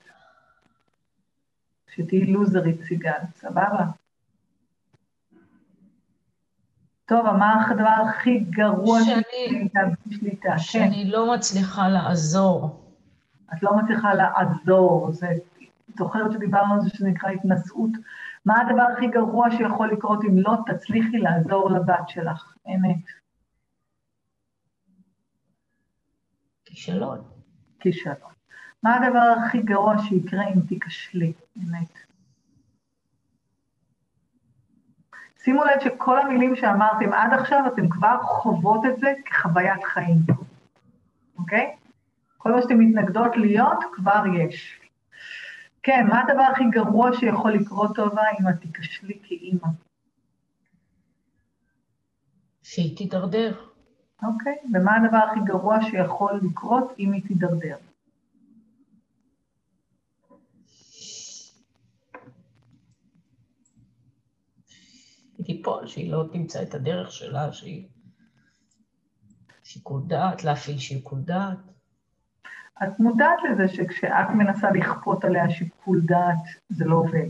שתהיי לוזרית, סיגל, סבבה? טוב, מה הדבר הכי גרוע שאני- שליטה? כן. שאני לא מצליחה לעזור את לא מצליחה לעזור, זה, זוכרת שדיברנו על זה שנקרא התנשאות? מה הדבר הכי גרוע שיכול לקרות אם לא תצליחי לעזור לבת שלך? אמת. כישלון. כישלון. מה הדבר הכי גרוע שיקרה אם תיכשלי? אמת. שימו לב שכל המילים שאמרתם עד עכשיו, אתם כבר חוות את זה כחוויית חיים, אוקיי? כל מה שאתם מתנגדות להיות, כבר יש. כן, מה הדבר הכי גרוע שיכול לקרות טובה אם את תיכשלי כאימא? שהיא תידרדר. אוקיי, ומה הדבר הכי גרוע שיכול לקרות אם היא תידרדר? היא תיפול, שהיא לא תמצא את הדרך שלה, שהיא... שיקול דעת, להפעיל שיקול דעת. את מודעת לזה שכשאת מנסה לכפות עליה שיקול דעת, זה לא עובד.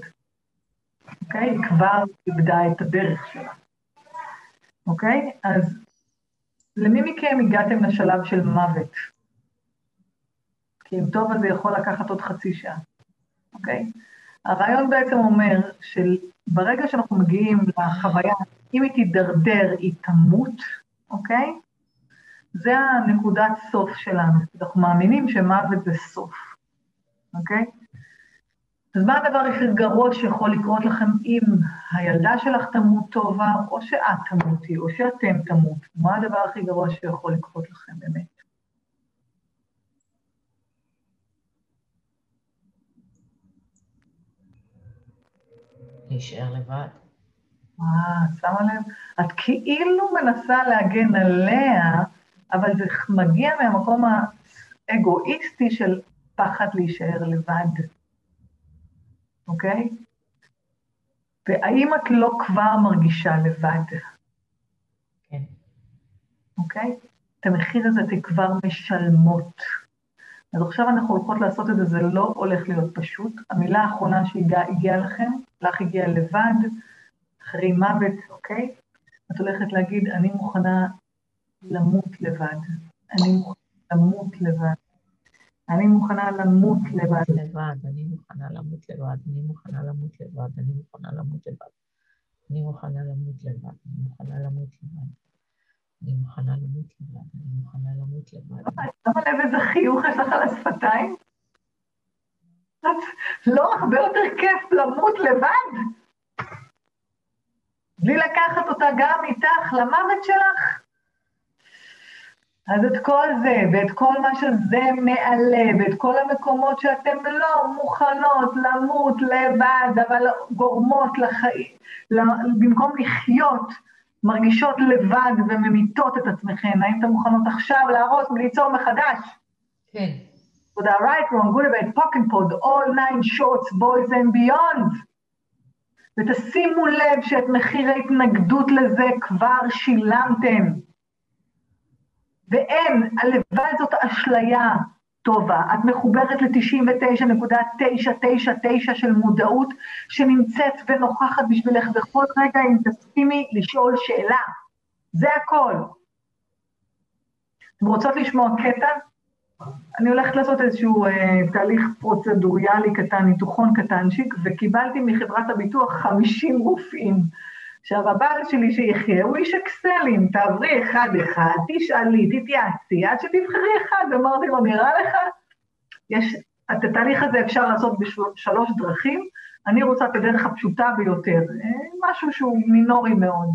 אוקיי? היא כבר איבדה את הדרך שלה. אוקיי? אז למי מכם הגעתם לשלב של מוות? כי אם טוב, אז זה יכול לקחת עוד חצי שעה, אוקיי? הרעיון בעצם אומר שברגע שאנחנו מגיעים לחוויה, אם היא תידרדר, היא תמות, אוקיי? זה הנקודת סוף שלנו. אנחנו מאמינים שמוות זה סוף, אוקיי? אז מה הדבר הכי גרוע שיכול לקרות לכם אם הילדה שלך תמות טובה, או שאת תמותי, או שאתם תמות? מה הדבר הכי גרוע שיכול לקרות לכם באמת? להישאר לבד. אה, שמה לב? את כאילו מנסה להגן עליה, אבל זה מגיע מהמקום האגואיסטי של פחד להישאר לבד, אוקיי? והאם את לא כבר מרגישה לבד? כן. אוקיי? את המחיר הזה אתן כבר משלמות. אז עכשיו אנחנו הולכות לעשות את זה, זה לא הולך להיות פשוט. המילה האחרונה שהגיעה לכם, לך הגיעה לבד, אחרי מוות, אוקיי? את הולכת להגיד, אני מוכנה למות לבד. אני מוכנה למות לבד. אני מוכנה למות לבד. לבד, אני מוכנה למות לבד, אני מוכנה למות לבד, אני מוכנה למות לבד. אני מוכנה למות לבד, אני מוכנה למות לבד. אני מוכנה למות לבד, אני מוכנה למות לבד. שמה לב איזה חיוך יש לך על השפתיים? לא הרבה יותר כיף למות לבד? בלי לקחת אותה גם איתך למוות שלך? אז את כל זה, ואת כל מה שזה מעלה, ואת כל המקומות שאתם לא מוכנות למות לבד, אבל גורמות לחיים, במקום לחיות, מרגישות לבד וממיתות את עצמכם, האם אתן מוכנות עכשיו להרוס וליצור מחדש? כן. תודה, right, wrong, good about, pock and pod, all nine shorts, boys and beyond. ותשימו לב שאת מחיר ההתנגדות לזה כבר שילמתם. ואין, הלוואי זאת אשליה טובה. את מחוברת ל-99.999 של מודעות שנמצאת ונוכחת בשבילך בכל רגע אם תסכימי לשאול שאלה. זה הכל. אתם רוצות לשמוע קטע? אני הולכת לעשות איזשהו אה, תהליך פרוצדוריאלי קטן, ניתוחון קטנצ'יק, וקיבלתי מחברת הביטוח 50 רופאים. עכשיו, הבעל שלי שיחיה הוא איש אקסלים, תעברי אחד-אחד, תשאלי, תתייעצי, עד שתבחרי אחד, ואמרתי לו, נראה לך? יש, את התהליך הזה אפשר לעשות בשלוש דרכים, אני רוצה את הדרך הפשוטה ביותר, אה, משהו שהוא מינורי מאוד.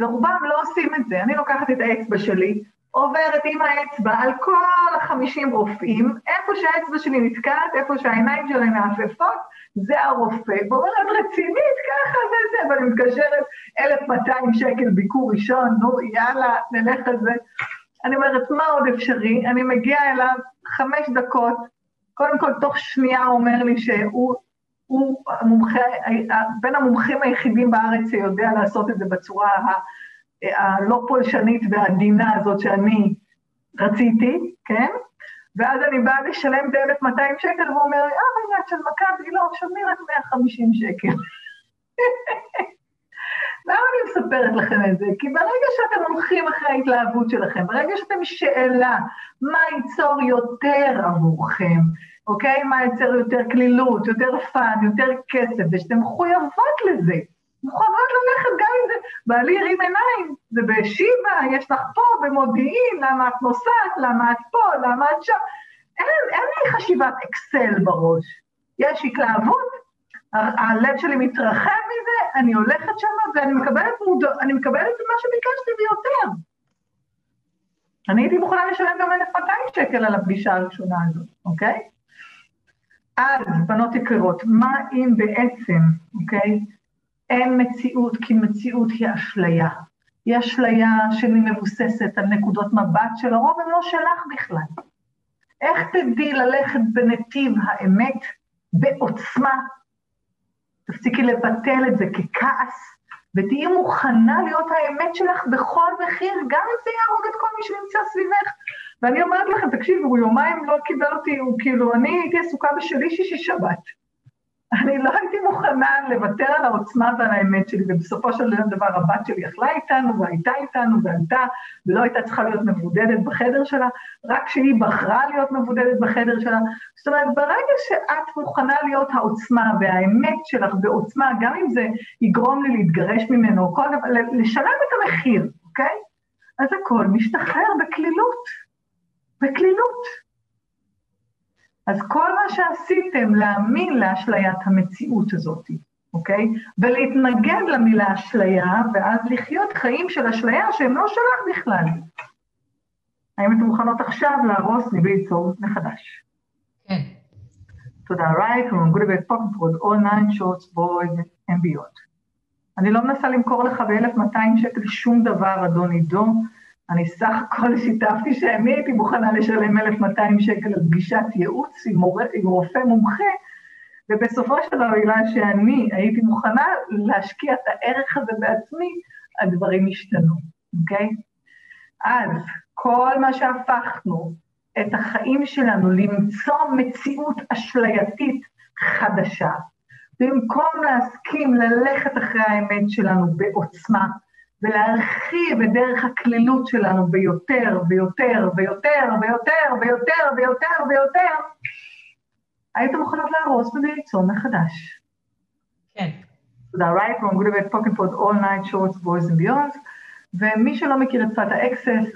ורובם לא עושים את זה, אני לוקחת את האצבע שלי, עוברת עם האצבע על כל החמישים רופאים, איפה שהאצבע שלי נתקעת, איפה שהעיניים שלהם מעפפות, זה הרופא, ואומרת רצינית, ככה וזה, ואני מתקשרת 1,200 שקל ביקור ראשון, נו יאללה, נלך על זה. אני אומרת, מה עוד אפשרי? אני מגיעה אליו חמש דקות, קודם כל תוך שנייה הוא אומר לי שהוא הוא המומחה, בין המומחים היחידים בארץ שיודע לעשות את זה בצורה הלא פולשנית והעדינה הזאת שאני רציתי, כן? ואז אני באה לשלם את ה-1200 שקל, והוא אומר לי, אה, רגע, של מכבי, לא, שלמי רק 150 שקל. [laughs] למה אני מספרת לכם את זה? כי ברגע שאתם הולכים אחרי ההתלהבות שלכם, ברגע שאתם בשאלה מה ייצור יותר עבורכם, אוקיי? מה ייצר יותר קלילות, יותר fun, יותר כסף, ושאתם מחויבות לזה. מחויבות ללכת גם אם זה, בעלי הרים עיניים, זה בשיבא, יש לך פה, במודיעין, למה את נוסעת, למה את פה, למה את שם. אין, אין לי חשיבת אקסל בראש. יש התלהבות, הלב שלי מתרחב מזה, אני הולכת שם ואני מקבלת, מודע, מקבלת מה שביקשתי ויותר. אני הייתי מוכנה לשלם גם 1,200 שקל על הפגישה הראשונה הזאת, אוקיי? אז, בנות יקרות, מה אם בעצם, אוקיי, אין מציאות, כי מציאות היא אשליה. היא אשליה שהיא מבוססת על נקודות מבט שלרוב הן לא שלך בכלל. איך תדעי ללכת בנתיב האמת בעוצמה? תפסיקי לבטל את זה ככעס, ותהיי מוכנה להיות האמת שלך בכל מחיר, גם אם זה יהרוג את כל מי שנמצא סביבך. ואני אומרת לכם, תקשיבו, הוא יומיים לא קיבל אותי, הוא כאילו, אני הייתי עסוקה בשלי שישי שבת. אני לא הייתי מוכנה לוותר על העוצמה ועל האמת שלי, ובסופו של דבר הבת שלי יכלה איתנו והייתה איתנו ועלתה, ולא הייתה צריכה להיות מבודדת בחדר שלה, רק כשהיא בחרה להיות מבודדת בחדר שלה. זאת אומרת, ברגע שאת מוכנה להיות העוצמה והאמת שלך בעוצמה, גם אם זה יגרום לי להתגרש ממנו, כל דבר, לשלם את המחיר, אוקיי? אז הכל משתחרר בקלילות. בקלילות. אז כל מה שעשיתם, להאמין לאשליית המציאות הזאת, אוקיי? ולהתנגד למילה אשליה, ואז לחיות חיים של אשליה שהם לא שלך בכלל. האם אתן מוכנות עכשיו להרוס מבלי ליצור מחדש? כן. תודה, pocket for all nine shorts, boys and beyond. אני לא מנסה למכור לך ב-1200 שקל שום דבר, אדון עידו, אני סך הכל שיתפתי שאני הייתי מוכנה לשלם 1,200 שקל על פגישת ייעוץ עם, מורה, עם רופא מומחה, ובסופו של דבר, בגלל שאני הייתי מוכנה להשקיע את הערך הזה בעצמי, הדברים השתנו, אוקיי? אז כל מה שהפכנו את החיים שלנו למצוא מציאות אשלייתית חדשה, במקום להסכים ללכת אחרי האמת שלנו בעוצמה, ולהרחיב את דרך הקלילות שלנו ביותר ויותר ויותר ויותר ויותר ויותר ויותר, הייתם מוכנות להרוס וליצור מחדש. כן. תודה, right wrong good bad POC and POD all nine shorts boys and beyonds, ומי שלא מכיר את שפת ה Access,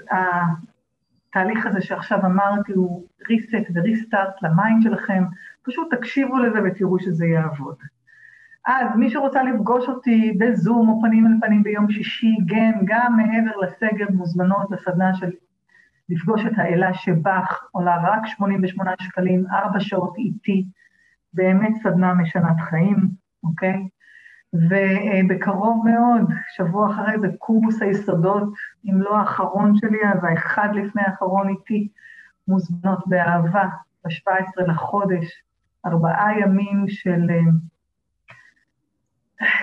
התהליך הזה שעכשיו אמרתי הוא reset ו-restart ל mind שלכם, פשוט תקשיבו לזה ותראו שזה יעבוד. אז מי שרוצה לפגוש אותי בזום או פנים אל פנים ביום שישי, כן, גם מעבר לסגר מוזמנות לסדנה של לפגוש את האלה שבך, עולה רק 88 שקלים, ארבע שעות איתי, באמת סדנה משנת חיים, אוקיי? ובקרוב מאוד, שבוע אחרי זה, קורס היסודות, אם לא האחרון שלי, אז האחד לפני האחרון איתי, מוזמנות באהבה, ב-17 לחודש, ארבעה ימים של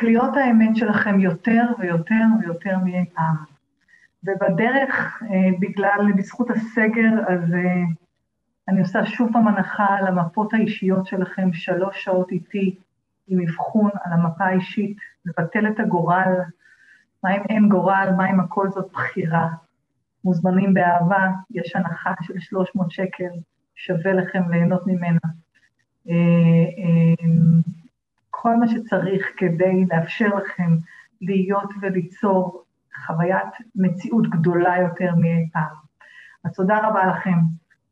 להיות האמת שלכם יותר ויותר ויותר מאי פעם. ובדרך, אה, בגלל, בזכות הסגר, אז אה, אני עושה שוב פעם הנחה על המפות האישיות שלכם, שלוש שעות איתי, עם אבחון על המפה האישית, לבטל את הגורל, מה אם אין גורל, מה אם הכל זאת בחירה. מוזמנים באהבה, יש הנחה של 300 שקל, שווה לכם ליהנות ממנה. כל מה שצריך כדי לאפשר לכם להיות וליצור חוויית מציאות גדולה יותר מאי פעם. אז תודה רבה לכם.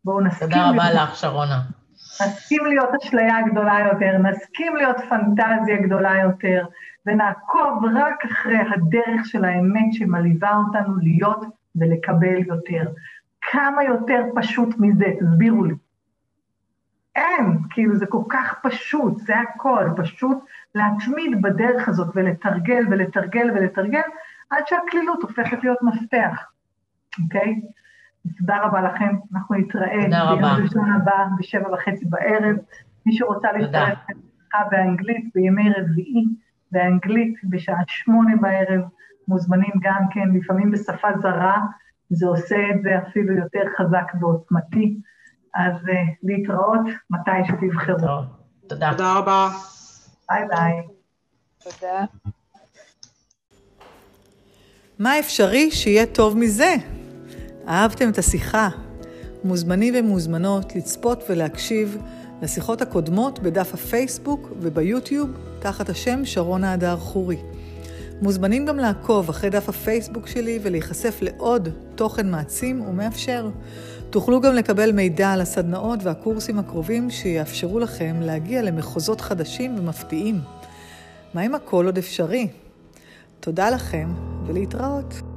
בואו נסכים... תודה רבה להיות... לך, שרונה. נסכים להיות אשליה גדולה יותר, נסכים להיות פנטזיה גדולה יותר, ונעקוב רק אחרי הדרך של האמת שמלווה אותנו להיות ולקבל יותר. כמה יותר פשוט מזה, תסבירו לי. אין, כאילו זה כל כך פשוט, זה הכל, פשוט להתמיד בדרך הזאת ולתרגל ולתרגל ולתרגל, עד שהקלילות הופכת להיות מפתח, אוקיי? תודה רבה לכם, אנחנו נתראה ביום ראשון הבא בשבע וחצי בערב. מי שרוצה להצטרף לשיחה באנגלית בימי רביעי, באנגלית בשעה שמונה בערב, מוזמנים גם כן, לפעמים בשפה זרה, זה עושה את זה אפילו יותר חזק ועוצמתי. אז uh, להתראות מתי שתבחרו. תודה. תודה רבה. ביי ביי. תודה. מה אפשרי שיהיה טוב מזה? אהבתם את השיחה? מוזמנים ומוזמנות לצפות ולהקשיב לשיחות הקודמות בדף הפייסבוק וביוטיוב תחת השם שרונה הדר חורי. מוזמנים גם לעקוב אחרי דף הפייסבוק שלי ולהיחשף לעוד תוכן מעצים ומאפשר. תוכלו גם לקבל מידע על הסדנאות והקורסים הקרובים שיאפשרו לכם להגיע למחוזות חדשים ומפתיעים. מה אם הכל עוד אפשרי? תודה לכם ולהתראות.